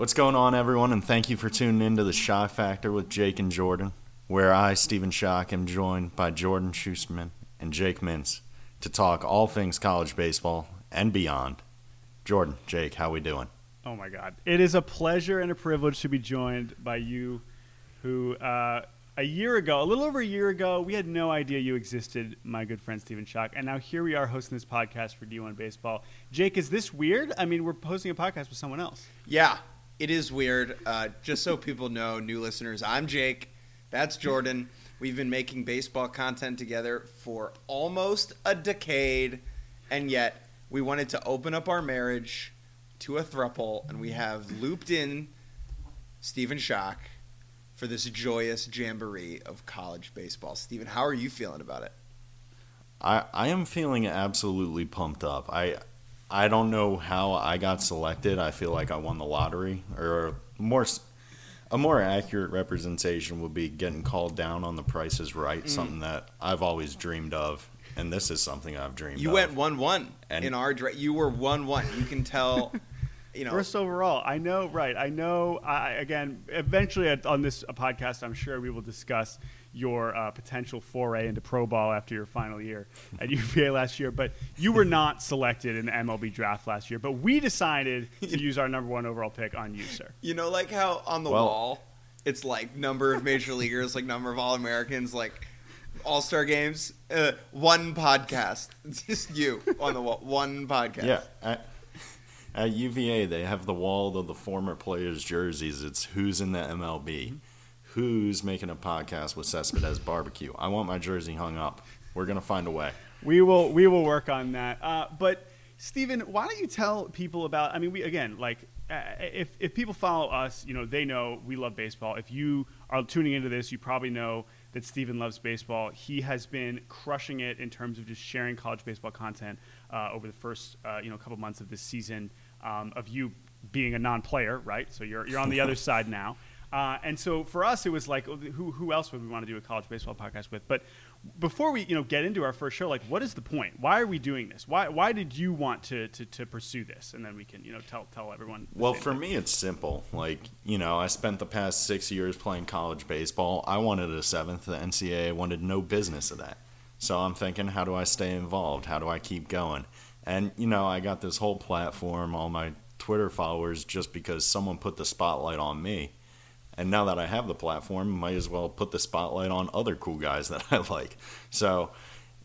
What's going on, everyone? And thank you for tuning in to the Schoch Factor with Jake and Jordan, where I, Stephen Schoch, am joined by Jordan Schusterman and Jake Mintz to talk all things college baseball and beyond. Jordan, Jake, how we doing? Oh my God! It is a pleasure and a privilege to be joined by you, who uh, a year ago, a little over a year ago, we had no idea you existed, my good friend Stephen Schoch, and now here we are hosting this podcast for D1 Baseball. Jake, is this weird? I mean, we're hosting a podcast with someone else. Yeah, it is weird. Uh, just so people know, new listeners, I'm Jake. That's Jordan. We've been making baseball content together for almost a decade, and yet we wanted to open up our marriage to a thruple, and we have looped in Stephen Schoch for this joyous jamboree of college baseball. Stephen, how are you feeling about it? I, I am feeling absolutely pumped up. I I don't know how I got selected. I feel like I won the lottery, or more a more accurate representation would be getting called down on the Price is Right, mm. something that I've always dreamed of, and this is something I've dreamed. Of. You of. went one one and in our dra- you were one one. You can tell. you know, first overall. I know, right? I know. I, again, eventually on this podcast, I'm sure we will discuss your uh, potential foray into pro ball after your final year at UVA last year. But you were not selected in the MLB draft last year. But we decided to use our number one overall pick on you, sir. You know, like how on the well, wall, it's like number of major leaguers, like number of All Americans, like All Star games. Uh, one podcast, it's just you on the wall. One podcast. Yeah. At, at UVA, they have the wall of the former players' jerseys. It's who's in the MLB who's making a podcast with Cespedes Barbecue. I want my jersey hung up. We're gonna find a way. We will. We will work on that. Uh, but Stephen, why don't you tell people about? I mean, we again like. Uh, if, if people follow us, you know, they know we love baseball. If you are tuning into this, you probably know that Stephen loves baseball. He has been crushing it in terms of just sharing college baseball content uh, over the first, uh, you know, couple months of this season um, of you being a non-player, right? So you're, you're on the other side now. Uh, and so for us, it was like, who, who else would we want to do a college baseball podcast with? But before we you know get into our first show, like, what is the point? Why are we doing this? Why why did you want to to, to pursue this? And then we can you know tell tell everyone. Well, for thing. me, it's simple. Like you know, I spent the past six years playing college baseball. I wanted a seventh. The NCAA wanted no business of that. So I'm thinking, how do I stay involved? How do I keep going? And you know, I got this whole platform, all my Twitter followers, just because someone put the spotlight on me and now that I have the platform, might as well put the spotlight on other cool guys that I like. So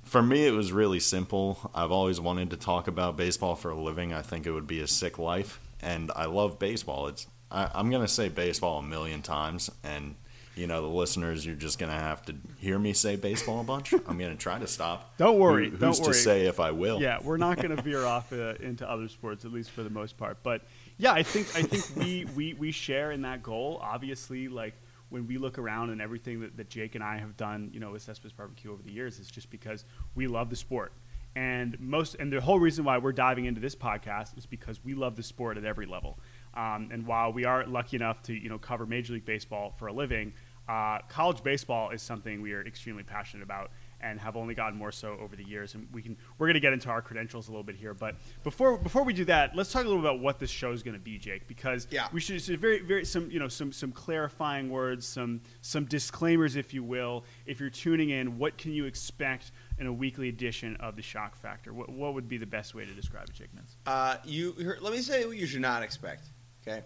for me, it was really simple. I've always wanted to talk about baseball for a living. I think it would be a sick life, and I love baseball. It's I, I'm gonna say baseball a million times, and you know the listeners, you're just gonna have to hear me say baseball a bunch. I'm gonna try to stop. Don't worry. Who, who's don't worry. to say if I will? Yeah, we're not gonna veer off uh, into other sports, at least for the most part. But yeah, I think I think we, we we share in that goal. Obviously, like when we look around and everything that, that Jake and I have done, you know, with Cespedes Barbecue over the years, is just because we love the sport. And most and the whole reason why we're diving into this podcast is because we love the sport at every level. Um, and while we are lucky enough to you know cover Major League Baseball for a living, uh, college baseball is something we are extremely passionate about and have only gotten more so over the years. And we can we're going to get into our credentials a little bit here, but before before we do that, let's talk a little about what this show is going to be, Jake, because yeah. we should say very very some you know some some clarifying words, some some disclaimers, if you will. If you're tuning in, what can you expect? In a weekly edition of the Schoch Factor, what, what would be the best way to describe it, Jake Mintz? Uh, you let me say what you should not expect. Okay,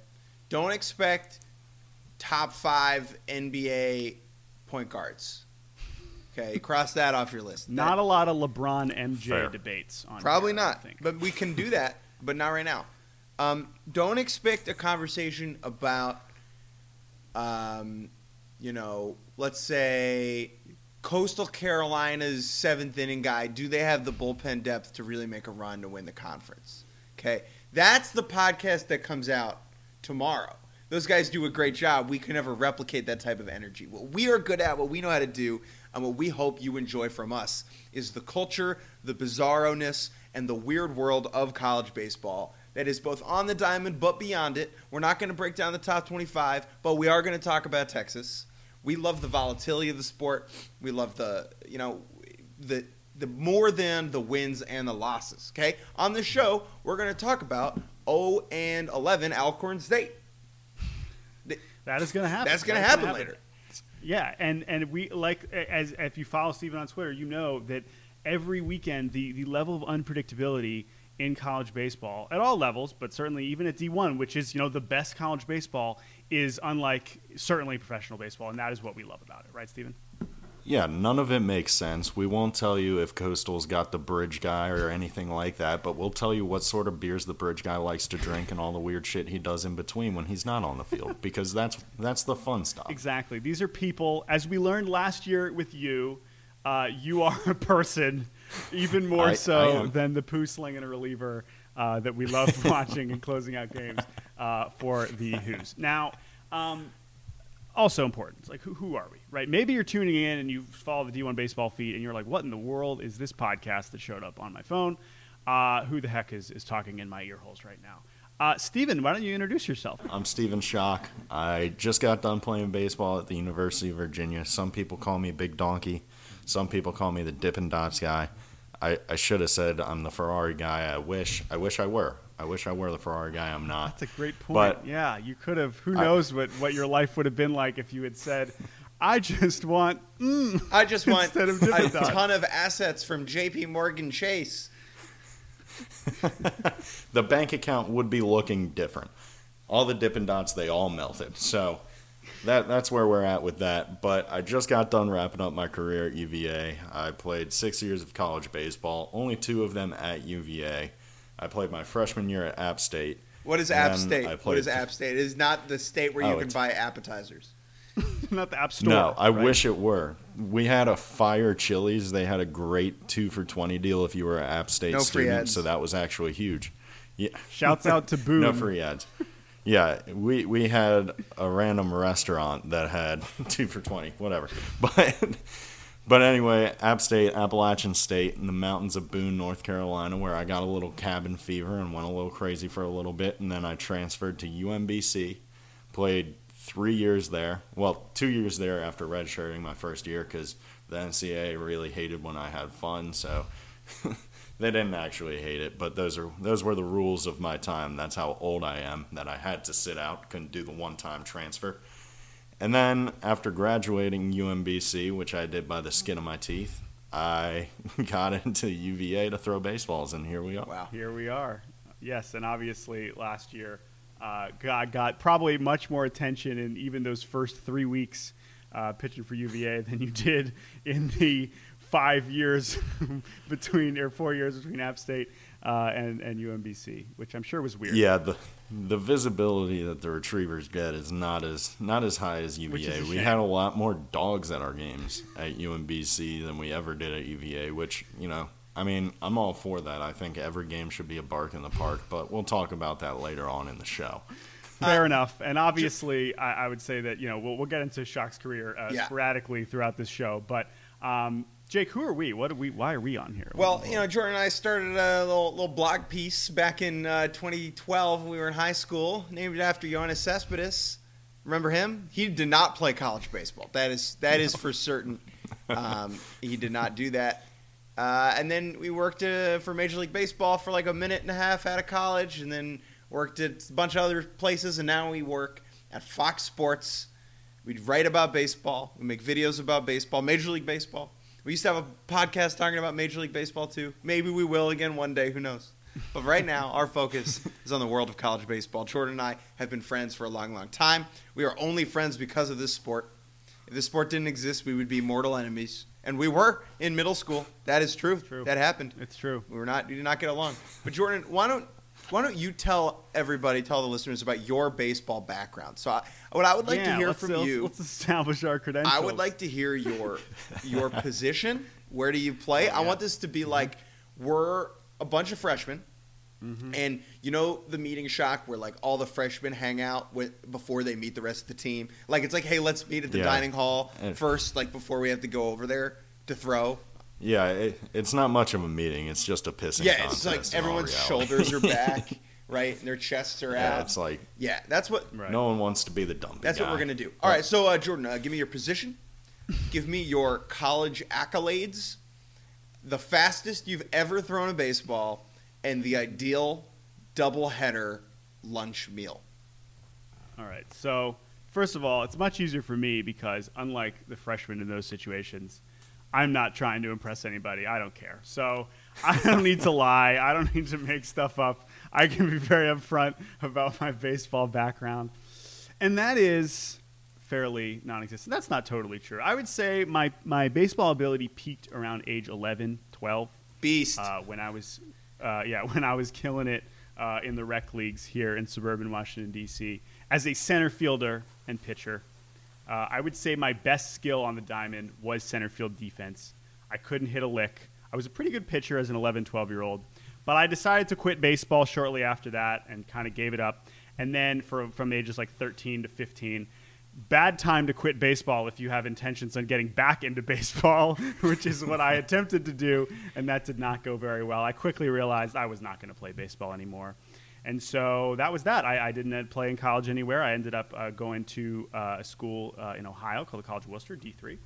don't expect top five NBA point guards. Okay, cross that off your list. Not that, a lot of LeBron MJ fair. debates on Probably here, not. But we can do that, but not right now. Um, don't expect a conversation about, um, you know, let's say Coastal Carolina's seventh inning guy. Do they have the bullpen depth to really make a run to win the conference? Okay, that's the podcast that comes out tomorrow. Those guys do a great job. We can never replicate that type of energy. What we are good at, what we know how to do, and what we hope you enjoy from us is the culture, the bizarroness, and the weird world of college baseball that is both on the diamond but beyond it. We're not going to break down the top 25, but we are going to talk about Texas. We love the volatility of the sport. We love the, you know, the the more than the wins and the losses. Okay, on the show we're going to talk about 0 and 11 Alcorn State. That is going to happen. That's going to is happen later. Yeah, and and we like as if you follow Stephen on Twitter, you know that every weekend the the level of unpredictability in college baseball at all levels, but certainly even at D1, which is you know the best college baseball, is unlike certainly professional baseball, and that is what we love about it, right, Steven? Yeah, none of it makes sense. We won't tell you if Coastal's got the bridge guy or anything like that, but we'll tell you what sort of beers the bridge guy likes to drink and all the weird shit he does in between when he's not on the field because that's that's the fun stuff. Exactly. These are people, as we learned last year with you, uh, you are a person even more I- so I than the poo sling and a reliever uh, that we love watching and closing out games uh, for the Hoos. Now, um, also important. Like, who, who are we, right? Maybe you're tuning in and you follow the D1 baseball feed and you're like, what in the world is this podcast that showed up on my phone? Uh, who the heck is, is talking in my ear holes right now? Uh, Steven, why don't you introduce yourself? I'm Steven Schoch. I just got done playing baseball at the University of Virginia. Some people call me Big Donkey. Some people call me the Dippin' Dots guy. I, I should have said I'm the Ferrari guy. I wish I wish I were. I wish I were the Ferrari guy. I'm not. That's a great point. But- yeah, you could have. Who I- knows what, what your life would have been like if you had said, "I just want." Mm. I just want a Dippin' ton of assets from J.P. Morgan Chase. the bank account would be looking different. All the Dippin' Dots, they all melted. So that that's where we're at with that. But I just got done wrapping up my career at UVA. I played six years of college baseball, only two of them at UVA. I played my freshman year at App State. What is App State? I What played- is App State? It is not the state where Oh, you can buy appetizers. Not the App Store. No, I right? wish it were. We had a fire Chili's. They had a great two for twenty deal if you were an App State No free student. ads. So that was actually huge. Yeah. Shouts out to Boone. No free ads. Yeah, we we had a random restaurant that had two for twenty, whatever. But but anyway, App State, Appalachian State, in the mountains of Boone, North Carolina, where I got a little cabin fever and went a little crazy for a little bit, and then I transferred to UMBC, played three years there. Well, two years there after redshirting my first year because the NCAA really hated when I had fun, so. They didn't actually hate it, but those are those were the rules of my time. That's how old I am that I had to sit out, couldn't do the one-time transfer. And then after graduating UMBC, which I did by the skin of my teeth, I got into UVA to throw baseballs, and here we are. Wow. Here we are. Yes, and obviously last year, uh, got, got probably much more attention in even those first three weeks uh, pitching for UVA than you did in the five years between or four years between App State uh, and and UMBC, which I'm sure was weird. Yeah, the the visibility that the retrievers get is not as not as high as UVA. We had a lot more dogs at our games at UMBC than we ever did at UVA, which you know. I mean, I'm all for that. I think every game should be a bark in the park, but we'll talk about that later on in the show. Fair enough. And obviously, I, I would say that you know we'll, we'll get into Schoch's career uh, Yeah. sporadically throughout this show. But um, Jake, who are we? What are we? Why are we on here? Well, you know, Jordan and I started a little, little blog piece back in uh, 2012 when we were in high school, named it after Yoenis Cespedes. Remember him? He did not play college baseball. That is that is for certain. Um, he did not do that. Uh, and then we worked uh, for Major League Baseball for like a minute and a half out of college, and then worked at a bunch of other places, and now we work at Fox Sports. We write about baseball. We make videos about baseball, Major League Baseball. We used to have a podcast talking about Major League Baseball too. Maybe we will again one day. Who knows? But right now, our focus is on the world of college baseball. Jordan and I have been friends for a long, long time. We are only friends because of this sport. If this sport didn't exist, we would be mortal enemies. And we were in middle school. That is true. True. That happened. it's true. We were not. We did not get along. But Jordan, why don't why don't you tell everybody, tell the listeners about your baseball background? So, I, what I would like to hear from you, Let's establish our credentials. I would like to hear your your position. Where do you play? I yeah. want this to be like we're a bunch of freshmen, Mm-hmm. and you know the meeting Schoch where like all the freshmen hang out with before they meet the rest of the team. Like it's like, hey, let's meet at the Yeah. dining hall And- first, like before we have to go over there to throw. Yeah, it, it's not much of a meeting. It's just a pissing Yeah, contest. it's like everyone's shoulders are back, right, and their chests are yeah, out. it's like Yeah, that's what Right. no one wants to be the dumpy that's what we're gonna do. All right, so uh, Jordan, uh, give me your position. give me your college accolades, the fastest you've ever thrown a baseball, and the ideal doubleheader lunch meal. All right. So First of all, it's much easier for me because, unlike the freshmen in those situations, I'm not trying to impress anybody. I don't care. So I don't need to lie. I don't need to make stuff up. I can be very upfront about my baseball background. And that is fairly non existent. That's not totally true. I would say my, my baseball ability peaked around age 11, 12 Beast. uh, when I was, uh, yeah, when I was killing it uh, in the rec leagues here in suburban Washington D.C. as a center fielder and pitcher. Uh, I would say my best skill on the diamond was center field defense. I couldn't hit a lick. I was a pretty good pitcher as an 11, 12 year old, but I decided to quit baseball shortly after that and kind of gave it up. And then for, from ages like 13 to 15, bad time to quit baseball if you have intentions on getting back into baseball, which is what I attempted to do, and that did not go very well. I quickly realized I was not going to play baseball anymore. And so that was that. I, I didn't play in college anywhere. I ended up uh, going to uh, a school uh, in Ohio called the College of Wooster, D3.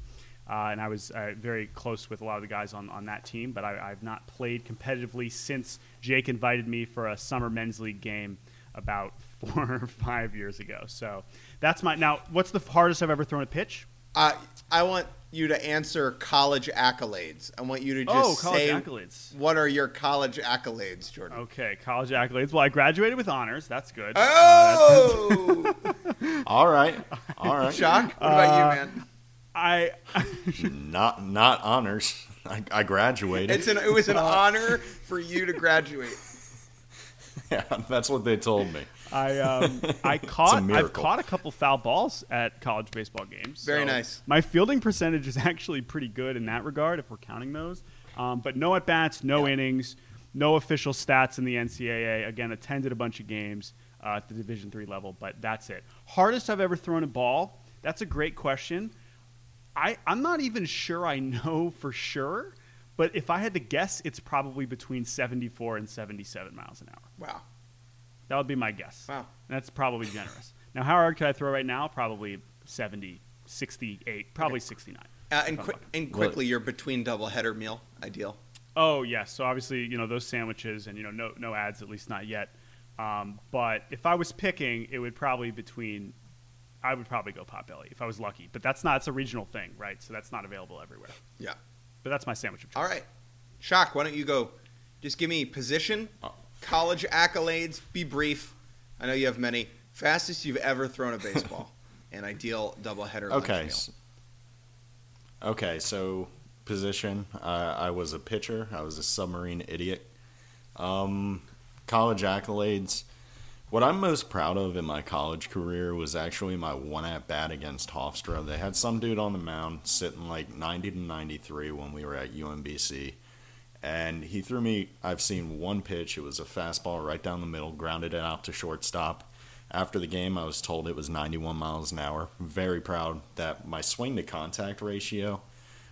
Uh, and I was uh, very close with a lot of the guys on, on that team, but I, I've not played competitively since Jake invited me for a summer men's league game about four or five years ago. So that's my now. What's the hardest I've ever thrown a pitch? Uh, I want you to answer college accolades. I want you to just Oh, college say accolades. what are your college accolades, Jordan. Okay, college accolades. Well, I graduated with honors. That's good. Oh, All right, all right. Schoch! What Uh, about you, man? I Not not honors. I, I graduated. It's an, it was an honor for you to graduate. yeah, that's what they told me. I um, I caught I've caught a couple foul balls at college baseball games. Very so nice. My fielding percentage is actually pretty good in that regard if we're counting those. Um, but no at bats, no innings, no official stats in the NCAA. Again, attended a bunch of games uh, at the Division three level, but that's it. Hardest I've ever thrown a ball. That's a great question. I I'm not even sure I know for sure. But if I had to guess, it's probably between 74 and 77 miles an hour. Wow. That would be my guess. Wow. That's probably generous. now, how hard could I throw right now? Probably 70, 68, probably 69. Uh, and, If I'm qui- and quickly, your between double header meal ideal. Oh, yes. So obviously, you know, those sandwiches and, you know, no, no ads, at least not yet. Um, but if I was picking, it would probably between, I would probably go Potbelly if I was lucky. But that's not, it's a regional thing, right? So that's not available everywhere. Yeah. But that's my sandwich of choice. All right. Schoch, why don't you go? Just give me position, college accolades, be brief. I know you have many. Fastest you've ever thrown a baseball, An ideal doubleheader Okay. Okay, so position. Uh, I was a pitcher. I was a submarine idiot. Um, college accolades. What I'm most proud of in my college career was actually my one at bat against Hofstra. They had some dude on the mound sitting like 90 to 93 when we were at UMBC. And he threw me, I've seen one pitch. It was a fastball right down the middle, grounded it out to shortstop. After the game, I was told it was 91 miles an hour. Very proud that my swing to contact ratio,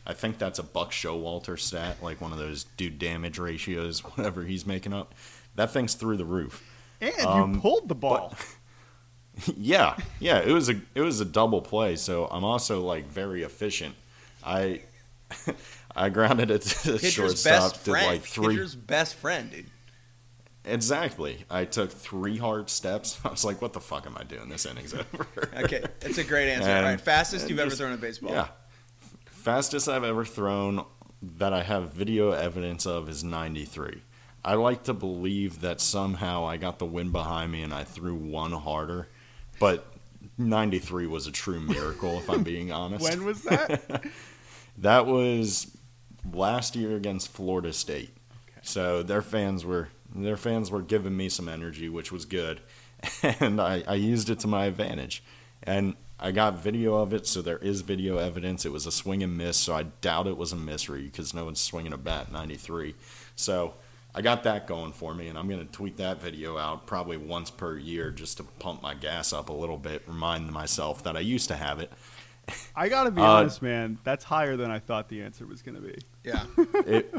I think that's a Buck Showalter stat, like one of those dude damage ratios, whatever he's making up. That thing's through the roof. And you Um, pulled the ball. yeah, yeah, it was a it was a double play. So I'm also like very efficient. I I grounded it to the Pitcher's shortstop. best Did like three Pitcher's best friend, dude. exactly. I took three hard steps. I was like, "What the fuck am I doing? This inning's over." Okay, that's a great answer. And- right, fastest you've ever thrown a baseball. Yeah, fastest I've ever thrown that I have video evidence of is 93. I like to believe that somehow I got the wind behind me and I threw one harder, but 93 was a true miracle if I'm being honest. when was that? That was last year against Florida State. Okay. So their fans were their fans were giving me some energy, which was good, and I, I used it to my advantage. And I got video of it, so there is video evidence. It was a swing and miss, so I doubt it was a mystery because no one's swinging a bat 93. So I got that going for me, and I'm going to tweet that video out probably once per year just to pump my gas up a little bit, remind myself that I used to have it. I got to be Uh, honest, man. That's higher than I thought the answer was going to be. Yeah. it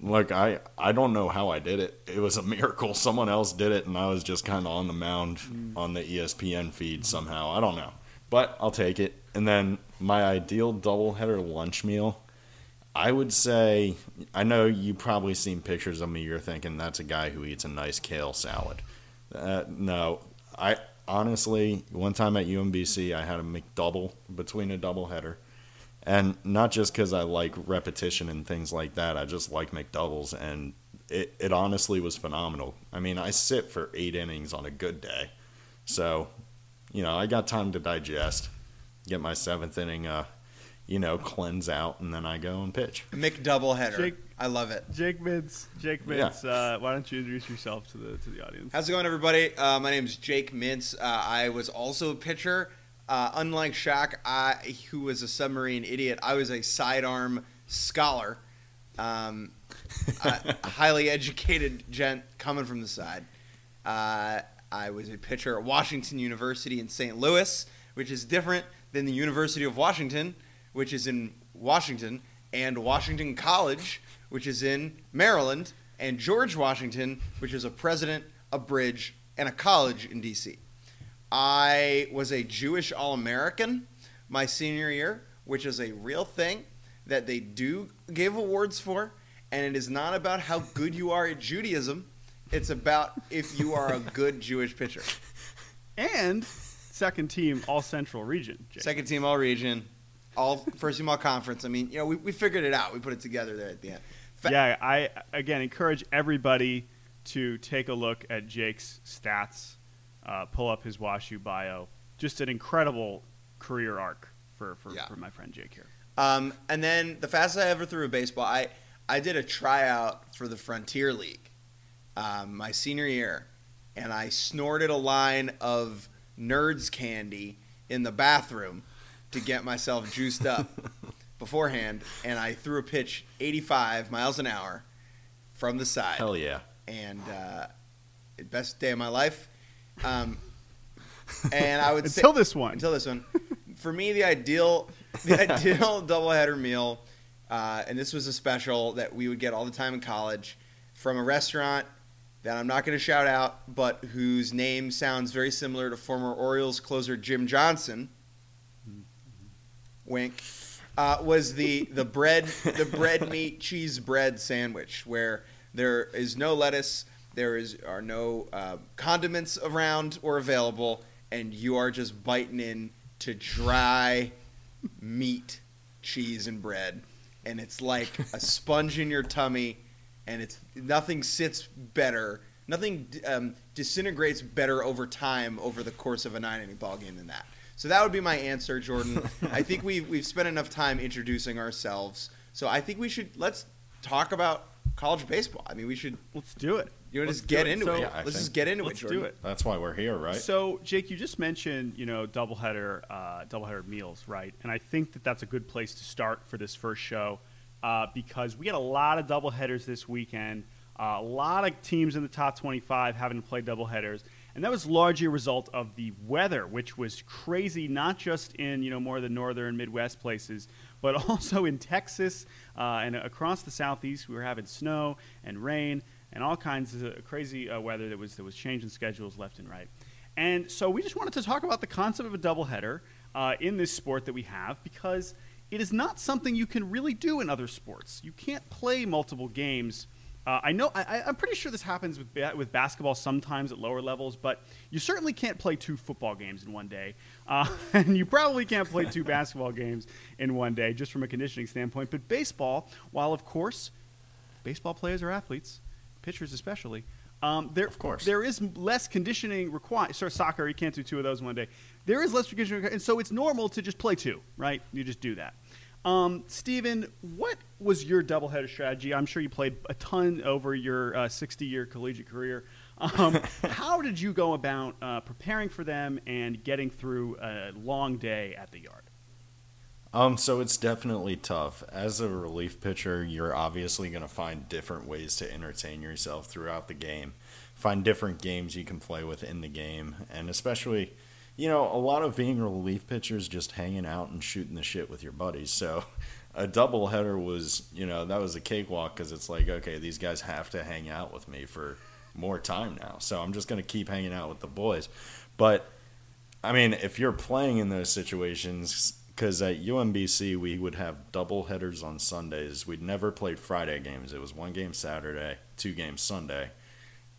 look i i don't know how i did it. It was a miracle. Someone else did it and i was just kind of on the mound on the espn feed somehow. I don't know. But i'll take it. And then my ideal doubleheader lunch meal i would say i know you probably seen pictures of me. You're thinking that's a guy who eats a nice kale salad. Uh, no. I honestly, one time at UMBC, I had a McDouble between a doubleheader. And not just because I like repetition and things like that, I just like McDoubles. And it, it honestly was phenomenal. I mean, I sit for eight innings on a good day. So, you know, I got time to digest, get my seventh inning, uh, you know, cleanse out, and then I go and pitch. McDouble header. Jake- I love it. Jake Mintz, Jake Yeah. Uh, why don't you introduce yourself to the to the audience? How's it going, everybody? Uh, my name is Jake Mintz. Uh, I was also a pitcher. Uh, unlike Schoch, I, who was a submarine idiot, I was a sidearm scholar. Um, a a highly educated gent coming from the side. Uh, I was a pitcher at Washington University in St. Louis, which is different than the University of Washington, which is in Washington, and Washington College, which is in Maryland, and George Washington, which is a president, a bridge, and a college in D.C. I was a Jewish All American my senior year, which is a real thing that they do give awards for. And it is not about how good you are at Judaism, it's about if you are a good Jewish pitcher. And second team All Central region. Jake. Second team All Region, all first team All Conference. I mean, you know, we, we figured it out. We put it together there at the end. Fa- yeah, I again encourage everybody to take a look at Jake's stats. Uh, pull up his WashU bio. Just an incredible career arc for for, Yeah. for my friend Jake here. Um, and then the fastest I ever threw a baseball, I, I did a tryout for the Frontier League um, my senior year, and I snorted a line of Nerds candy in the bathroom to get myself juiced up beforehand, and I threw a pitch 85 miles an hour from the side Hell yeah. and uh, best day of my life. Um, and I would say Until this one. until this one. For me, the ideal the ideal doubleheader meal, uh, and this was a special that we would get all the time in college from a restaurant that I'm not going to shout out, but whose name sounds very similar to former Orioles closer Jim Johnson. Wink. Uh, was the the bread the bread meat cheese bread sandwich where there is no lettuce, there is are no uh, condiments around or available, and you are just biting in to dry meat, cheese, and bread, and it's like a sponge in your tummy, and it's nothing sits better, nothing um, disintegrates better over time over the course of a nine inning ball game than that. So that would be my answer, Jordan. I think we've we've spent enough time introducing ourselves, so I think we should let's talk about college baseball. I mean, we should Let's do it. you know Let's just get it. into So- it. Yeah, let's think- just get into Let's it, do it. That's why we're here, right? So, Jake, you just mentioned you know doubleheader uh, doubleheader meals, right? And I think that that's a good place to start for this first show uh, because we had a lot of doubleheaders this weekend. Uh, a lot of teams in the top 25 having to play doubleheaders, and that was largely a result of the weather, which was crazy, not just in you know more of the northern Midwest places, but also in Texas uh, and across the southeast. We were having snow and rain and all kinds of crazy uh, weather that was that was changing schedules left and right. And so we just wanted to talk about the concept of a doubleheader uh, in this sport that we have because it is not something you can really do in other sports. You can't play multiple games. Uh, I know. I, I'm pretty sure this happens with ba- with basketball sometimes at lower levels, but you certainly can't play two football games in one day, uh, and you probably can't play two basketball games in one day, just from a conditioning standpoint. But baseball, while of course baseball players are athletes, pitchers especially. Um, there, Of course. there is less conditioning required. Sorry, soccer, you can't do two of those in one day. There is less conditioning, required, and so it's normal to just play two, right? You just do that. Um, Steven, what was your doubleheader strategy? I'm sure you played a ton over your uh, 60 year collegiate career. Um, how did you go about uh, preparing for them and getting through a long day at the yard? Um, so it's definitely tough. As a relief pitcher, you're obviously going to find different ways to entertain yourself throughout the game. Find different games you can play with in the game, and especially, you know, a lot of being a relief pitcher is just hanging out and shooting the shit with your buddies. So, a double header was, you know, that was a cakewalk because it's like, okay, these guys have to hang out with me for more time now. So I'm just going to keep hanging out with the boys. But I mean, if you're playing in those situations, because at UMBC we would have double headers on Sundays. We'd never played Friday games. It was one game Saturday, two games Sunday,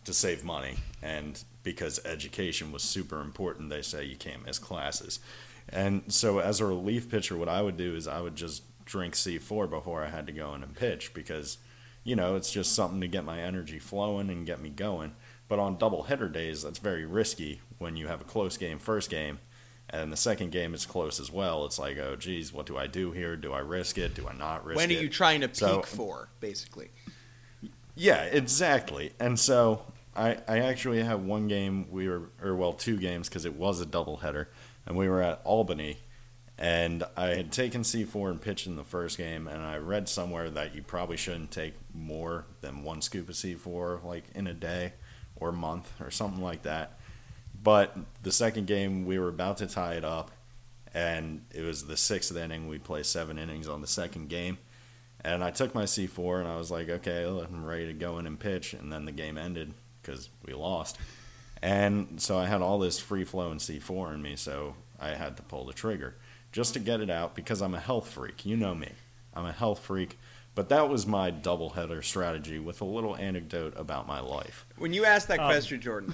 to save money. And because education was super important. They say you can't miss classes. And so, as a relief pitcher, what I would do is I would just drink C4 before I had to go in and pitch because, you know, it's just something to get my energy flowing and get me going. But on double header days, that's very risky when you have a close game first game and the second game is close as well. It's like, oh, geez, what do I do here? Do I risk it? Do I not risk it? When it? are you trying to peak So- for, basically? Yeah, exactly. And so I, I actually have one game we were, or well, two games because it was a doubleheader, and we were at Albany, and I had taken C4 and pitched in the first game, and I read somewhere that you probably shouldn't take more than one scoop of C4 like in a day or month or something like that. But the second game we were about to tie it up, and it was the sixth inning. We play seven innings on the second game. And I took my C4 and I was like, okay, I'm ready to go in and pitch. And then the game ended because we lost. And so I had all this free flowing C4 in me, so I had to pull the trigger just to get it out because I'm a health freak. You know me. I'm a health freak. But that was my doubleheader strategy with a little anecdote about my life. When you asked that Um, question, Jordan,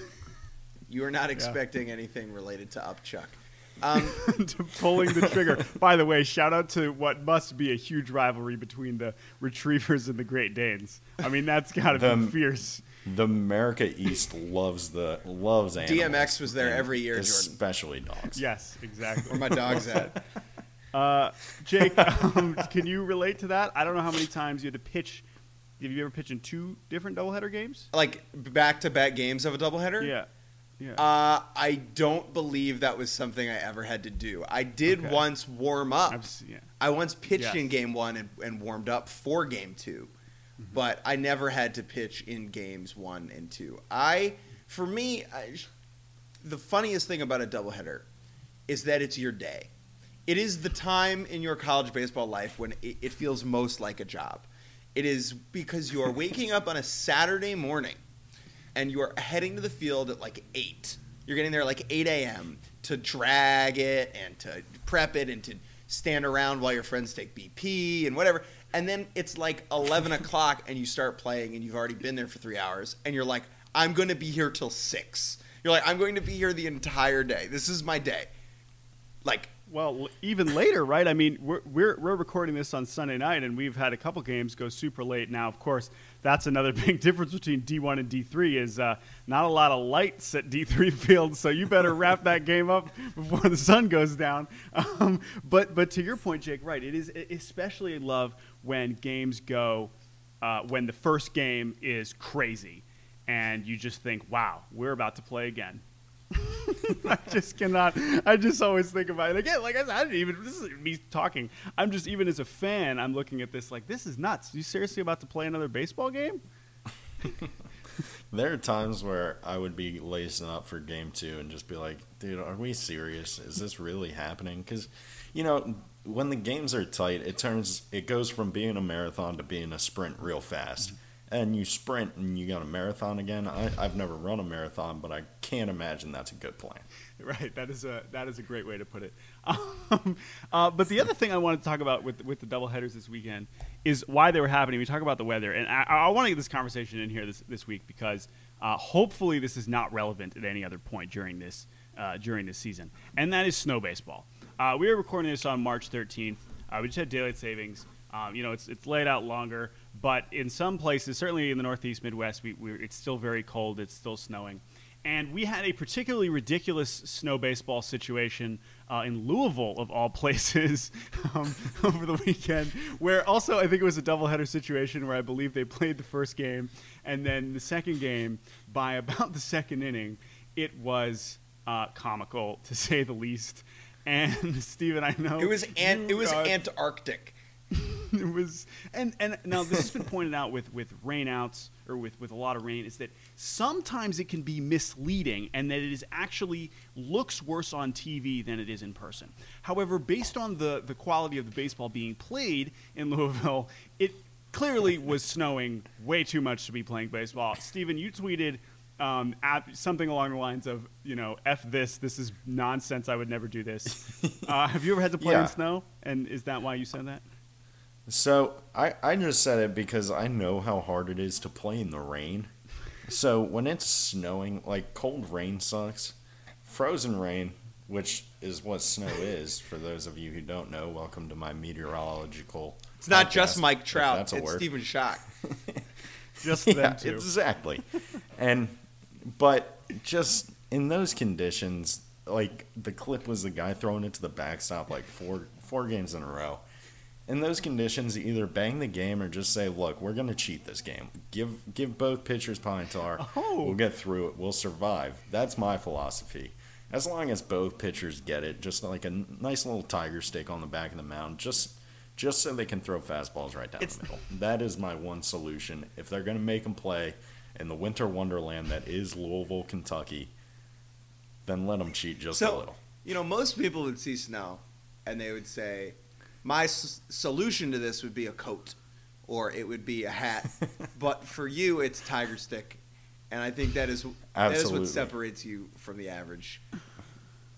you were not expecting anything related to Upchuck. Um, to pulling the trigger. By the way, shout out to what must be a huge rivalry between the Retrievers and the Great Danes. I mean, that's got to be fierce. The America East loves the loves animals. DMX was there every year, Jordan. especially dogs. Yes, exactly. where my dog's at. Uh, Jake, um, can you relate to that? I don't know how many times you had to pitch. Have you ever pitched in two different doubleheader games? Like back to back games of a doubleheader? Yeah, yeah. Uh, I don't believe that was something I ever had to do. I did Okay. once warm up. I've yeah. I once pitched Yes. in game one and, and warmed up for game 2 Mm-hmm. But I never had to pitch in games one and two. I, for me, I, the funniest thing about a doubleheader is that it's your day. It is the time in your college baseball life when it, it feels most like a job. It is because you are waking up on a Saturday morning and you are heading to the field at like 8. You're getting there like 8 a.m. to drag it and to prep it and to stand around while your friends take BP and whatever. And then it's like 11 o'clock and you start playing and you've already been there for three hours and you're like, I'm going to be here till 6. You're like, I'm going to be here the entire day. This is my day. Like, Well, even later, right? I mean, we're, we're, we're recording this on Sunday night, and we've had a couple games go super late. Now, of course, that's another big difference between D1 and D3 is uh, not a lot of lights at D3 fields, so you better wrap that game up before the sun goes down. Um, but but to your point, Jake, right? It is especially love when games go uh, when the first game is crazy, and you just think, "Wow, we're about to play again." I just cannot. I just always think about it again. Like I said, I didn't even. This is me talking. I'm just even as a fan. I'm looking at this like this is nuts. You seriously about to play another baseball game? There are times where I would be lacing up for game two and just be like, dude, are we serious? Is this really happening? Because, you know, when the games are tight, it turns, it goes from being a marathon to being a sprint real fast. And you sprint and you got a marathon again. I, I've never run a marathon, but I can't imagine that's a good plan. Right. That is a that is a great way to put it. Um, uh, but the other thing I wanted to talk about with with the doubleheaders this weekend is why they were happening. We talk about the weather, and I, I want to get this conversation in here this this week because uh, hopefully this is not relevant at any other point during this uh, during this season, and that is snow baseball. Uh, we are recording this on March 13th. Uh, we just had daylight savings. Um, you know, it's it's laid out longer, but in some places, certainly in the Northeast, Midwest, we, it's still very cold. It's still snowing. And we had a particularly ridiculous snow baseball situation uh, in Louisville, of all places, um, over the weekend, where also I think it was a doubleheader situation where I believe they played the first game, and then the second game, by about the second inning, it was uh, comical to say the least. And Steven, I know it was an, it was Antarctic. it was and and now this has been pointed out with with rainouts or with with a lot of rain is that sometimes it can be misleading and that it is actually looks worse on TV than it is in person. However, based on the the quality of the baseball being played in Louisville, it clearly was snowing way too much to be playing baseball. Steven, you tweeted um, something along the lines of, you know, "f this. This is nonsense. I would never do this." uh, have you ever had to play Yeah. in snow? And is that why you said that? So I, I just said it because I know how hard it is to play in the rain. So when it's snowing, like cold rain sucks. Frozen rain, which is what snow is, for those of you who don't know, welcome to my meteorological. It's not podcast, just Mike if Trout. that's a It's word. Stephen Schoch. Just yeah, them two. exactly. and but just in those conditions, like the clip was the guy throwing it to the backstop like four four games in a row. In those conditions, either bang the game or just say, "Look, we're going to cheat this game. Give give both pitchers pine tar. Oh. We'll get through it. We'll survive." That's my philosophy. As long as both pitchers get it, just like a n- nice little tiger stick on the back of the mound, just just so they can throw fastballs right down It's- the middle. That is my one solution. If they're going to make them play in the winter wonderland that is Louisville, Kentucky, then let them cheat just a little. you know, most people would see snow and they would say, my s- solution to this would be a coat or it would be a hat. but for you, it's tiger stick. And I think that is, that is Absolutely. what separates you from the average.